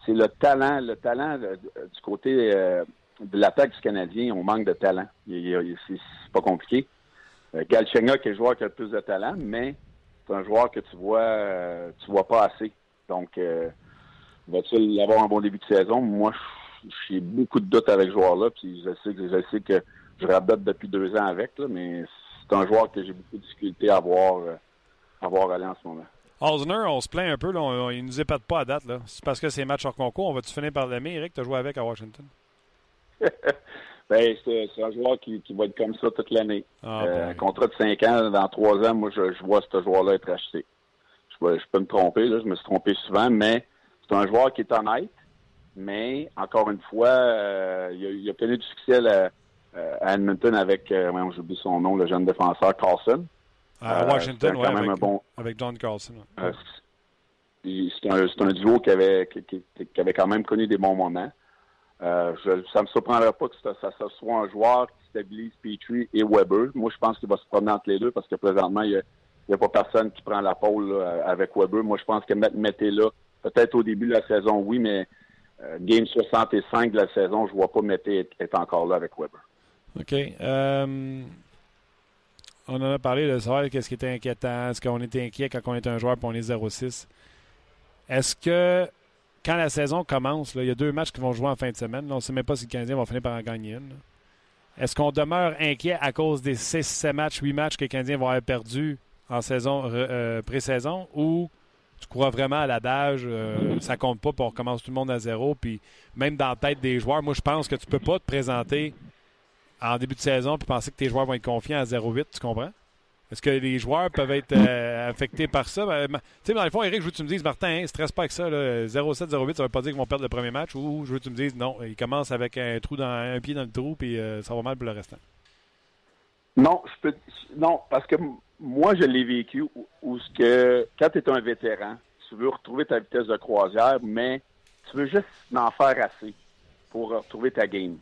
c'est le talent, le talent euh, du côté euh, de l'attaque du Canadien, on manque de talent. C'est pas compliqué. Euh, Galchenyuk est le joueur qui a le plus de talent, mais c'est un joueur que tu vois tu vois pas assez. Donc, va-t-il avoir un bon début de saison? Moi, j'ai beaucoup de doutes avec ce joueur-là, puis je sais que je sais rabote depuis deux ans avec, mais c'est un joueur que j'ai beaucoup de difficulté à voir, à voir aller en ce moment. Osner, on se plaint un peu, là, on, il nous épate pas à date. C'est parce que c'est match hors concours. On va-tu finir par l'aimer, Eric? Tu as joué avec à Washington? ben, c'est un joueur qui, va être comme ça toute l'année. Ah, euh, ben. Un contrat de 5 ans, dans 3 ans, moi, je, vois ce joueur-là être acheté. Je, peux me tromper, là, je me suis trompé souvent, mais c'est un joueur qui est honnête, mais encore une fois, euh, il, a, connu du succès à, euh, à Edmonton avec, euh, j'oublie son nom, le jeune défenseur Carlson. À Washington, oui, avec, bon, avec John Carlson. c'est un, un, duo qui avait, qui, qui, avait quand même connu des bons moments. Euh, ça me surprendrait pas que ça, soit un joueur qui stabilise Petrie et Weber. Moi, je pense qu'il va se promener entre les deux parce que présentement, il n'y a, pas personne qui prend la pôle avec Weber. Moi, je pense que mettez là, peut-être au début de la saison, oui, mais euh, game 65 de la saison, je ne vois pas Mété être, encore là avec Weber. OK. Euh, on en a parlé de savoir qu'est-ce qui était inquiétant. Est-ce qu'on était inquiet quand on est un joueur et on est 0-6? Est-ce que quand la saison commence, il y a deux matchs qui vont jouer en fin de semaine. on ne sait même pas si le Canadien va finir par en gagner une. Est-ce qu'on demeure inquiet à cause des 6, 7 matchs, 8 matchs que le Canadien va avoir perdu en saison euh, pré-saison ou tu crois vraiment à l'adage, euh, ça compte pas, pour commencer tout le monde à zéro, puis même dans la tête des joueurs, moi je pense que tu peux pas te présenter en début de saison puis penser que tes joueurs vont être confiants à 0-8, tu comprends? Est-ce que les joueurs peuvent être euh, affectés par ça? Ben, tu sais, dans le fond, Eric, je veux que tu me dises, Martin, hein, stresse pas avec ça. 0-7, 0-8, ça veut pas dire qu'ils vont perdre le premier match. Ou je veux que tu me dises, non, ils commencent avec un trou dans un pied dans le trou, puis euh, ça va mal pour le restant. Non, je peux, non, parce que moi, je l'ai vécu où, ce que quand tu es un vétéran, tu veux retrouver ta vitesse de croisière, mais tu veux juste en faire assez pour retrouver ta game.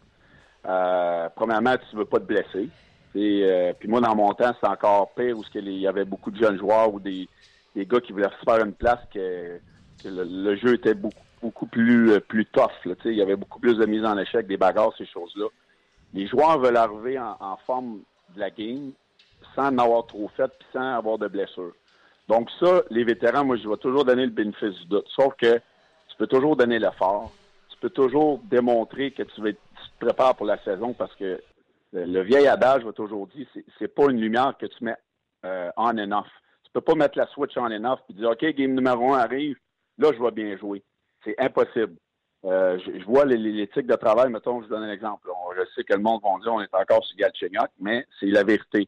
Euh, premièrement, tu veux pas te blesser. Euh, puis moi, dans mon temps, c'est encore pire où il y avait beaucoup de jeunes joueurs ou des, des gars qui voulaient se faire une place que, le, jeu était beaucoup, beaucoup plus, euh, plus tough. il y avait beaucoup plus de mise en échec, des bagarres, ces choses-là. Les joueurs veulent arriver en, forme de la game sans en avoir trop fait puis sans avoir de blessures. Donc ça, les vétérans, moi, je vais toujours donner le bénéfice du doute. Sauf que tu peux toujours donner l'effort. Tu peux toujours démontrer que tu, te prépares pour la saison parce que le vieil adage va toujours dire, c'est pas une lumière que tu mets euh, on off. Tu peux pas mettre la switch on and off et dire, OK, game numéro un arrive, là, je vais bien jouer. C'est impossible. Euh, je, vois l'éthique de travail, mettons, je vous donne un exemple. je sais que le monde va dire on est encore sur Galchenyuk, mais c'est la vérité.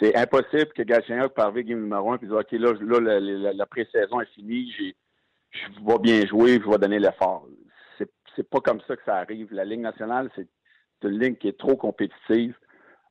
C'est impossible que Galchenyuk parvienne game numéro un et dire OK, là, là la, pré-saison est finie, je vais bien jouer, je vais donner l'effort. C'est, pas comme ça que ça arrive. La Ligue nationale, c'est une ligne qui est trop compétitive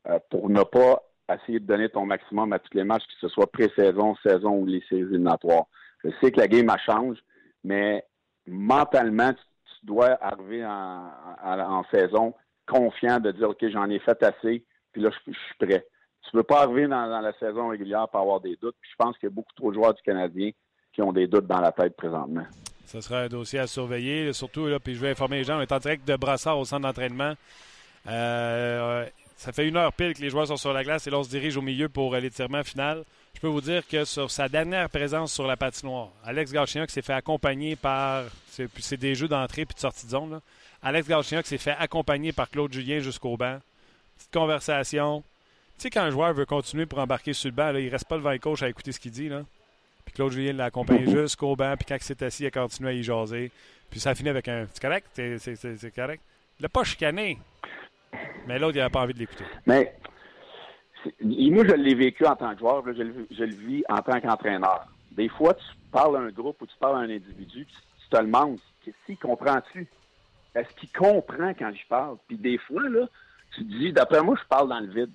euh, pour ne pas essayer de donner ton maximum à tous les matchs, que ce soit pré-saison, saison ou les séries éliminatoires. Je sais que la game a change, mais mentalement, tu, dois arriver en, saison confiant de dire OK, j'en ai fait assez, puis là, je, suis prêt. Tu ne veux pas arriver dans, la saison régulière pour avoir des doutes. Puis je pense qu'il y a beaucoup trop de joueurs du Canadien qui ont des doutes dans la tête présentement. Ce sera un dossier à surveiller, surtout, là, puis je vais informer les gens, on est en direct de Brassard au centre d'entraînement. Euh, ça fait une heure pile que les joueurs sont sur la glace et là, on se dirige au milieu pour l'étirement final. Je peux vous dire que sur sa dernière présence sur la patinoire, Alex qui s'est fait accompagner par. C'est des jeux d'entrée puis de sortie de zone. Alex qui s'est fait accompagner par Claude Julien jusqu'au banc. Petite conversation. Tu sais, quand un joueur veut continuer pour embarquer sur le banc, là, il reste pas le coach à écouter ce qu'il dit. Puis Claude Julien l'a accompagné jusqu'au banc, puis quand il s'est assis, il a continué à y jaser. Puis ça a fini avec un. C'est correct? C'est correct? Il l'a pas chicané. Mais l'autre, il n'avait pas envie de l'écouter. Mais moi, je l'ai vécu en tant que joueur, je, le vis en tant qu'entraîneur. Des fois, tu parles à un groupe ou tu parles à un individu, tu te demandes s'il comprend-tu? Est-ce qu'il comprend quand je parle? Puis des fois, là, tu te dis, d'après moi, je parle dans le vide.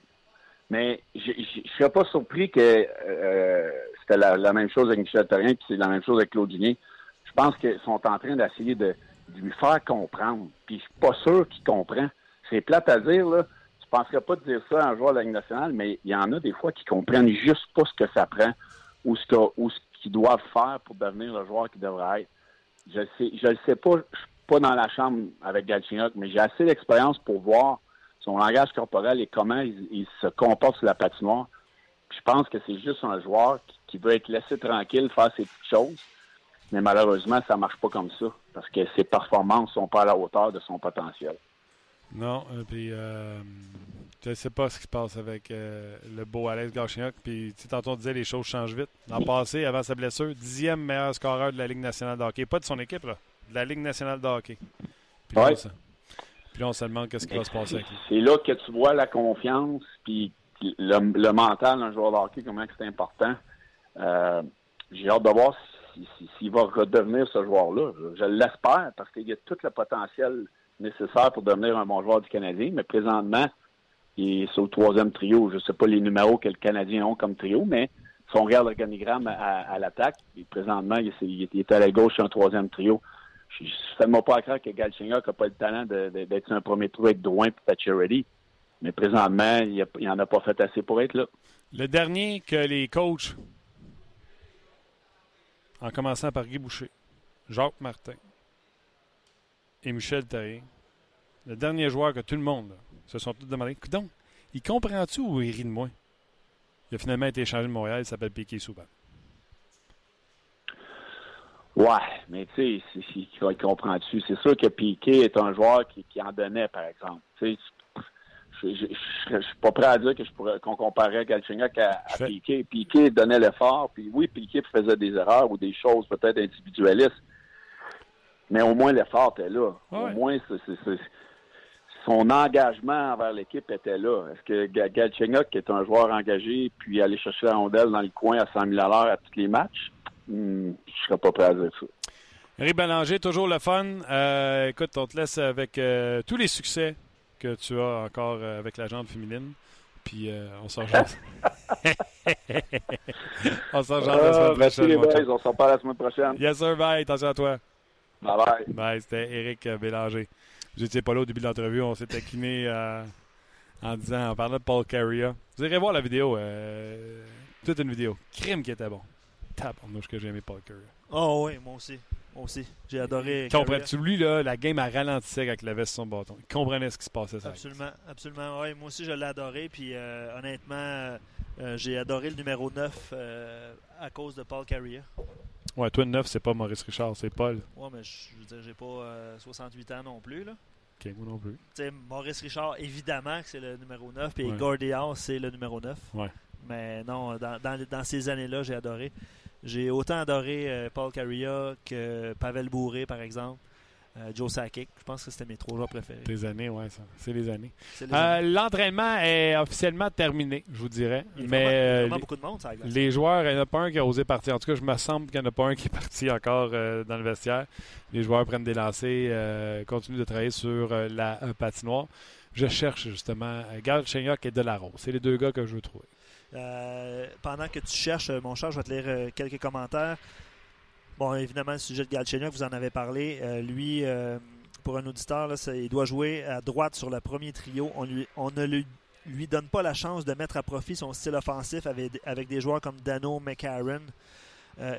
Mais je ne serais pas surpris que euh, c'était la, même chose avec Michel Terrien, puis c'est la même chose avec Claude Je pense qu'ils sont en train d'essayer de, lui faire comprendre. Puis je suis pas sûr qu'il comprend. C'est plate à dire, là. Tu penserais pas de dire ça à un joueur de la Ligue nationale, mais il y en a des fois qui comprennent juste pas ce que ça prend ou ce qu'ils doivent faire pour devenir le joueur qu'ils devraient être. Je sais, je le sais pas, je suis pas dans la chambre avec Galchenyuk, mais j'ai assez d'expérience pour voir son langage corporel et comment il, se comporte sur la patinoire. je pense que c'est juste un joueur qui, qui, veut être laissé tranquille, faire ses petites choses. Mais malheureusement, ça marche pas comme ça parce que ses performances sont pas à la hauteur de son potentiel. Non, euh, puis euh, je sais pas ce qui se passe avec euh, le beau Alex Gauchignac. Puis tantôt on disait les choses changent vite. L'an passé, avant sa blessure, dixième meilleur scoreur de la Ligue nationale de hockey. Pas de son équipe, là. De la Ligue nationale de hockey. Puis, là, puis on se demande qu'est-ce qui va se passer avec lui. C'est là que tu vois la confiance, puis le, mental d'un joueur de hockey, comment c'est important. J'ai hâte de voir s'il va redevenir ce joueur-là. Je l'espère parce qu'il y a tout le potentiel nécessaire pour devenir un bon joueur du Canadien, mais présentement, il est sur le troisième trio. Je ne sais pas les numéros que le Canadien ont comme trio, mais si on regarde l'organigramme à, l'attaque, présentement, il, est à la gauche sur un troisième trio. Tellement pas à croire que Galchenyuk n'a pas le talent d'être un premier trio avec Drouin et Ready. Mais présentement, il n'en a pas fait assez pour être là. Le dernier que les coachs, en commençant par Guy Boucher, Jacques Martin, et Michel Therrien, le dernier joueur que tout le monde se sont tous demandé donc, il comprend-tu ou il rit de moi? Il a finalement été échangé de Montréal, il s'appelle Piquet Souban. Ouais, mais tu sais, il comprend-tu C'est sûr que Piquet est un joueur qui, en donnait, par exemple. Tu je ne suis pas prêt à dire que je pourrais qu'on comparait Galchenyuk à, à Piquet. Piquet donnait l'effort, puis oui, Piquet faisait des erreurs ou des choses peut-être individualistes, mais au moins l'effort était là. Au moins, son engagement envers l'équipe était là. Est-ce que Galchenyuk, qui est un joueur engagé, puis aller chercher la rondelle dans le coin à 100 000 à l'heure à tous les matchs, hmm, je ne serais pas prêt à dire ça. Henri Ballanger, toujours le fun. Euh, écoute, on te laisse avec euh, tous les succès que tu as encore euh, avec la jambe féminine. Puis on s'en jase. on s'en jase la semaine prochaine. Merci les boys, on s'en parle la semaine prochaine. Yes sir, bye. Attention à toi. Bye bye. Bye, c'était Eric Bélanger. Vous n'étiez pas là au début de l'entrevue. On s'est taquiné en disant, en parlant de Paul Carrier. Vous irez voir la vidéo. toute une vidéo. Crime qui était bon. Tabarnouche que j'ai aimé Paul Carrier. Oh oui, moi aussi. Moi aussi. J'ai adoré. Comprends-tu, lui, là, la game a ralenti avec la veste sur son bâton. Il comprenait ce qui se passait. Ça. Absolument, absolument. Ouais, moi aussi, je l'ai adoré. Puis euh, honnêtement, euh, euh, j'ai adoré le numéro 9 euh, à cause de Paul Carrier. Ouais, toi, le 9, c'est pas Maurice Richard, c'est Paul. Ouais, mais je veux dire, j'ai pas euh, 68 ans non plus. Là. Moi non plus. Maurice Richard, évidemment que c'est le numéro 9. Puis Ouais. Howe, c'est le numéro 9. Ouais. Mais non, dans, dans, dans ces années-là, j'ai adoré. J'ai autant adoré euh, Paul Carrier que Pavel Bourré, par exemple. Euh, Joe Sakic. Je pense que c'était mes trois joueurs préférés. Des années, ouais, ça. C'est les années. Euh, années. L'entraînement est officiellement terminé, je vous dirais. Il y a Mais vraiment, il y a euh, vraiment les- beaucoup de monde, ça. Les joueurs, il n'y en a pas un qui a osé partir. En tout cas, je me semble qu'il n'y en a pas un qui est parti encore dans le vestiaire. Les joueurs prennent des lancers, continuent de travailler sur la patinoire. Je cherche justement Gal Chenyok et Delarose. C'est les deux gars que je veux trouver. Euh, pendant que tu cherches, euh, mon cher, je vais te lire euh, quelques commentaires. Bon, évidemment, le sujet de Galchenyuk, vous en avez parlé. Lui, pour un auditeur, il doit jouer à droite sur le premier trio. On, lui, on ne lui, donne pas la chance de mettre à profit son style offensif avec, des joueurs comme Dano McCarron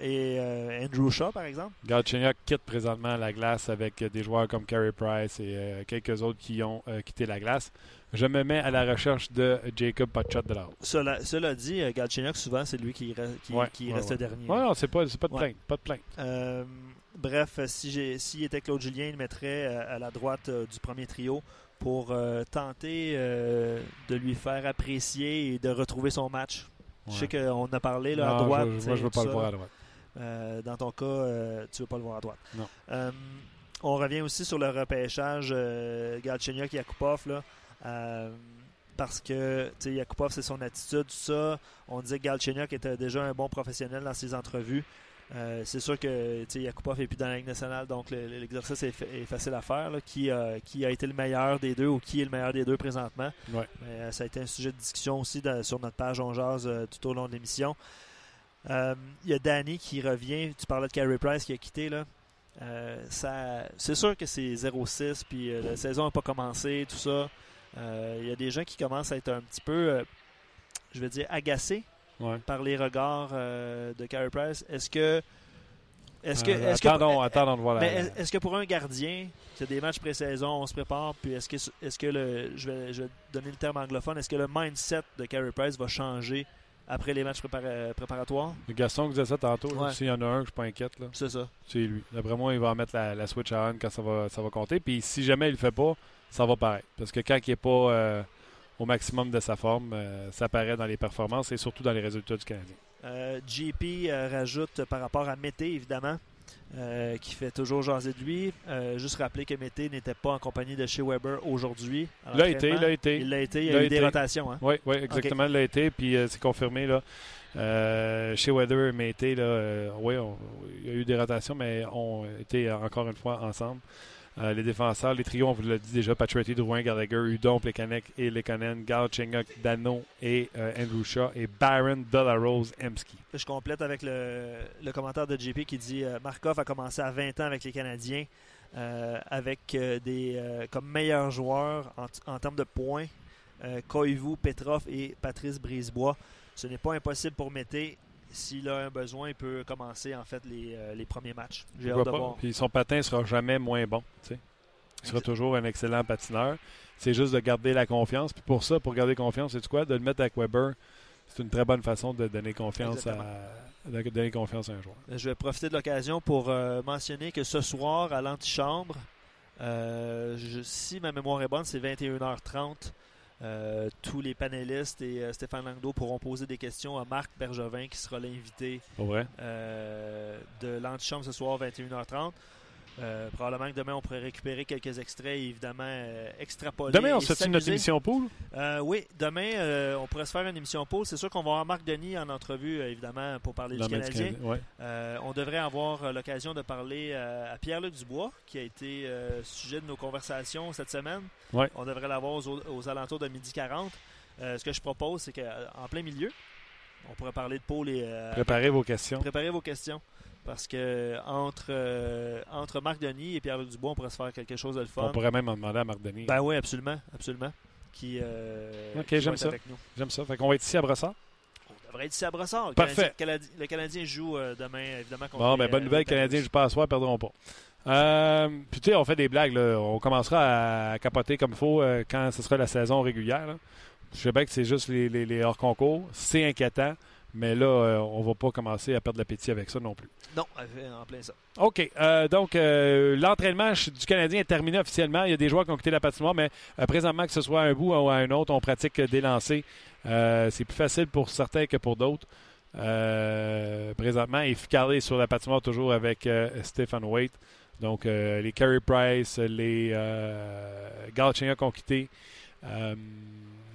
et Andrew Shaw, par exemple. Gal Chenyok quitte présentement la glace avec des joueurs comme Carey Price et quelques autres qui ont quitté la glace. Je me mets à la recherche de Jacob Pachot Delarose. Cela, cela dit, euh, Galchenyuk, souvent, c'est lui qui, qui, Ouais, qui ouais, reste ouais. dernier. Ouais, non, c'est pas, pas de plainte. Pas de plainte. Euh, bref, si j'ai s'il était Claude Julien, il mettrait euh, à la droite du premier trio pour euh, tenter euh, de lui faire apprécier et de retrouver son match. Je sais qu'on a parlé là, à droite. je- moi, je veux pas le voir à droite. Dans ton cas, tu veux pas le voir à droite. Non. On revient aussi sur le repêchage Galchenyuk Yakupov là. Euh, parce que Yakupov, c'est son attitude, tout ça. On disait que Galchenyuk était déjà un bon professionnel dans ses entrevues. Euh, c'est sûr que Yakupov n'est plus dans la Ligue nationale, donc le- l'exercice est, fa- est facile à faire. là. Qui, a- qui a été le meilleur des deux ou qui est le meilleur des deux présentement? Ouais. Mais, euh, ça a été un sujet de discussion aussi dans- sur notre page On Jase euh, tout au long de l'émission. Euh, Il y a Danny qui revient. Tu parlais de Carey Price qui a quitté. là. Euh, ça, c'est sûr que c'est 0-6, puis euh, la saison n'a pas commencé, tout ça. Euh, Il y a des gens qui commencent à être un petit peu, euh, je vais dire, agacés Ouais. par les regards euh, de Carey Price. Est-ce que. Est-ce que, Euh, est-ce que- attendons, attendons de voir est- est-ce que pour un gardien, c'est des matchs pré-saison, on se prépare, puis est-ce que, est-ce que le, je vais, je vais donner le terme anglophone, est-ce que le mindset de Carey Price va changer après les matchs prépara- préparatoires? Gaston qui disait ça tantôt. Ouais. S'il y en a un que je suis pas inquiète, C'est ça. c'est lui. D'après moi, il va mettre la, la switch à on quand ça va, ça va compter. Puis si jamais il le fait pas, ça va paraître. Parce que quand il n'est pas euh, au maximum de sa forme, euh, ça paraît dans les performances et surtout dans les résultats du Canadien. Euh, JP euh, rajoute par rapport à Mété, évidemment, qui fait toujours jaser de lui. Juste rappeler que Mété n'était pas en compagnie de chez Weber aujourd'hui. Il l'a été, il l'a été. Il l'a été, il y a eu des rotations. Hein? Oui, oui, exactement, il l'a été. Puis c'est confirmé. Là. Euh, chez Weather, mais été, là, euh, oui, on- il y a eu des rotations, mais on était encore une fois ensemble. Euh, les défenseurs, les trios, on vous l'a dit déjà, Patrick Drouin, Gallagher, Udon, Plekanec et Lekanen, Gal Chingok, Dano et euh, Andrew Shaw et Baron Delarose Emski. Je complète avec le, le commentaire de JP qui dit euh, Markov a commencé à 20 ans avec les Canadiens, euh, avec euh, des comme meilleurs joueurs en, en termes de points, Koivu, Petrov et Patrice Brisebois. Ce n'est pas impossible pour Mété. S'il a un besoin, il peut commencer en fait les, euh, les premiers matchs. J'ai Je hâte vois de pas. voir. Puis son patin sera jamais moins bon. tu sais. Il sera toujours un excellent patineur. C'est juste de garder la confiance. Puis pour ça, pour garder confiance, c'est quoi? De le mettre avec Weber, c'est une très bonne façon de donner confiance, à, de donner confiance à un joueur. Je vais profiter de l'occasion pour euh, mentionner que ce soir, à l'antichambre, euh, si ma mémoire est bonne, c'est 21h30. Euh, tous les panélistes et euh, Stéphane Langdo pourront poser des questions à Marc Bergevin, qui sera l'invité euh, de l'antichambre ce soir, 21h30. Euh, probablement que demain, on pourrait récupérer quelques extraits et évidemment euh, extrapoler. Demain, on se fait notre émission pool? Euh, oui, demain, euh, on pourrait se faire une émission pause. C'est sûr qu'on va avoir Marc Denis en entrevue, évidemment, pour parler du Canadien. Ouais. On devrait avoir l'occasion de parler à Pierre-Luc Dubois, qui a été sujet de nos conversations cette semaine. Ouais. On devrait l'avoir aux, aux alentours de midi 40. Euh, ce que je propose, c'est qu'en plein milieu, on pourrait parler de Paul et Préparez vos questions. préparer vos questions. Parce que entre, euh, entre Marc Denis et Pierre-Luc Dubois, on pourrait se faire quelque chose de le fun. On pourrait même en demander à Marc Denis. Ben oui, absolument. absolument. Qui, euh, qui j'aime ça. avec nous. J'aime ça. Fait qu'on va être ici à Brossard. On devrait être ici à Brossard. Le Parfait. Canadien, Canadi- le Canadien joue euh, demain, évidemment. contre Bon, ben, bonne euh, nouvelle, les Canadiens, Panthers. je passe soir, perdront pas. Euh, puis, tu sais, on fait des blagues, là. On commencera à capoter comme il faut euh, quand ce sera la saison régulière. là. Je sais bien que c'est juste les, les- les hors-concours. C'est inquiétant, mais là, euh, on va pas commencer à perdre l'appétit avec ça non plus. Non, en plein ça. OK. euh, donc, euh, l'entraînement du Canadien est terminé officiellement. Il y a des joueurs qui ont quitté la patinoire, mais euh, présentement, que ce soit à un bout ou à un autre, on pratique des lancers. Euh, c'est plus facile pour certains que pour d'autres. Euh, présentement, et Ficard est sur la patinoire toujours avec euh, Stephen Waite. Donc, euh, les Carey Price, les euh, Galchenyuk ont quitté.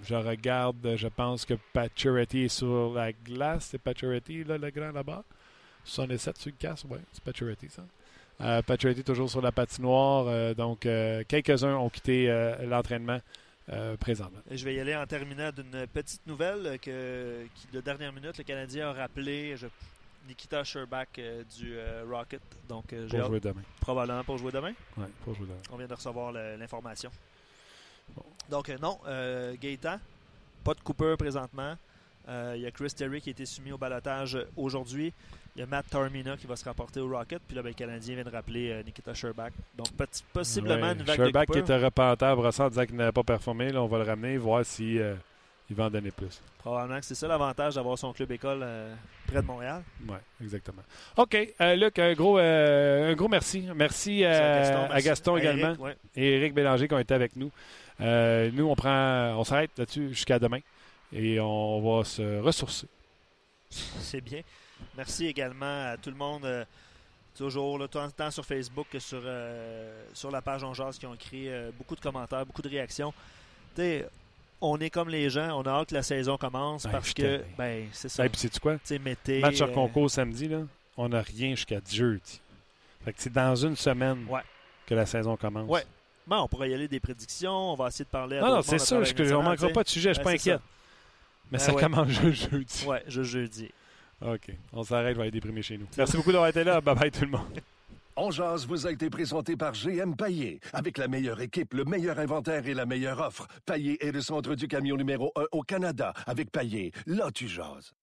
Je regarde, je pense que Pacioretty est sur la glace. C'est Pacioretty, là, le grand là-bas? 67 sur le casse, oui, c'est Pacioretty, ça. Euh, Pacioretty toujours sur la patinoire. euh, donc, euh, quelques-uns ont quitté euh, l'entraînement présentement. Je vais y aller en terminant d'une petite nouvelle que, qui, de dernière minute, le Canadien a rappelé je- Nikita Sherbak euh, du Rocket. Donc, Pour jouer demain. probablement pour jouer demain. Ouais, pour jouer demain. On vient de recevoir l'information. Donc, euh, non, euh, Gaétan, pas de coupeur présentement. Euh, Il y a Chris Terry qui a été soumis au balotage aujourd'hui. Il y a Matt Tarmina qui va se rapporter au Rocket. Puis là, ben, le Canadien vient de rappeler Nikita Sherbak. Donc, petit- possiblement Ouais, une vague de qui était repentant à Brossard disant qu'il n'avait pas performé. Là, on va le ramener, voir si il va en donner plus. Probablement que c'est ça l'avantage d'avoir son club école euh, près de Montréal. Oui, exactement. OK. euh, Luc, un gros, euh, un gros merci. Merci, à Gaston À également Eric, ouais. et Eric Bélanger qui ont été avec nous. Euh, nous, on prend, on s'arrête là-dessus jusqu'à demain et on va se ressourcer. C'est bien. Merci également à tout le monde, euh, toujours, là, tant, sur Facebook que sur, euh, sur la page On Jase qui ont écrit beaucoup de commentaires, beaucoup de réactions. On est comme les gens, on a hâte que la saison commence Ouais, parce que, ben, c'est ça. Et puis, sais-tu quoi? Match euh, concours samedi, là, on n'a rien jusqu'à jeudi. Fait que c'est dans une semaine Ouais. que la saison commence. Ouais. Bon, on pourrait y aller des prédictions, on va essayer de parler à Non, non, c'est sûr. Je ne manquera pas de sujet, je suis Ben, pas inquiète. Mais Ben ça ouais. commence je- jeudi. Ouais, je jeudi. OK. On s'arrête, je vais aller déprimer chez nous. Merci beaucoup d'avoir été là. Bye bye tout le monde. On jase vous a été présenté par GM Paillé. Avec la meilleure équipe, le meilleur inventaire et la meilleure offre. Paillé est le centre du camion numéro 1 au Canada. Avec Paillé, là tu jases.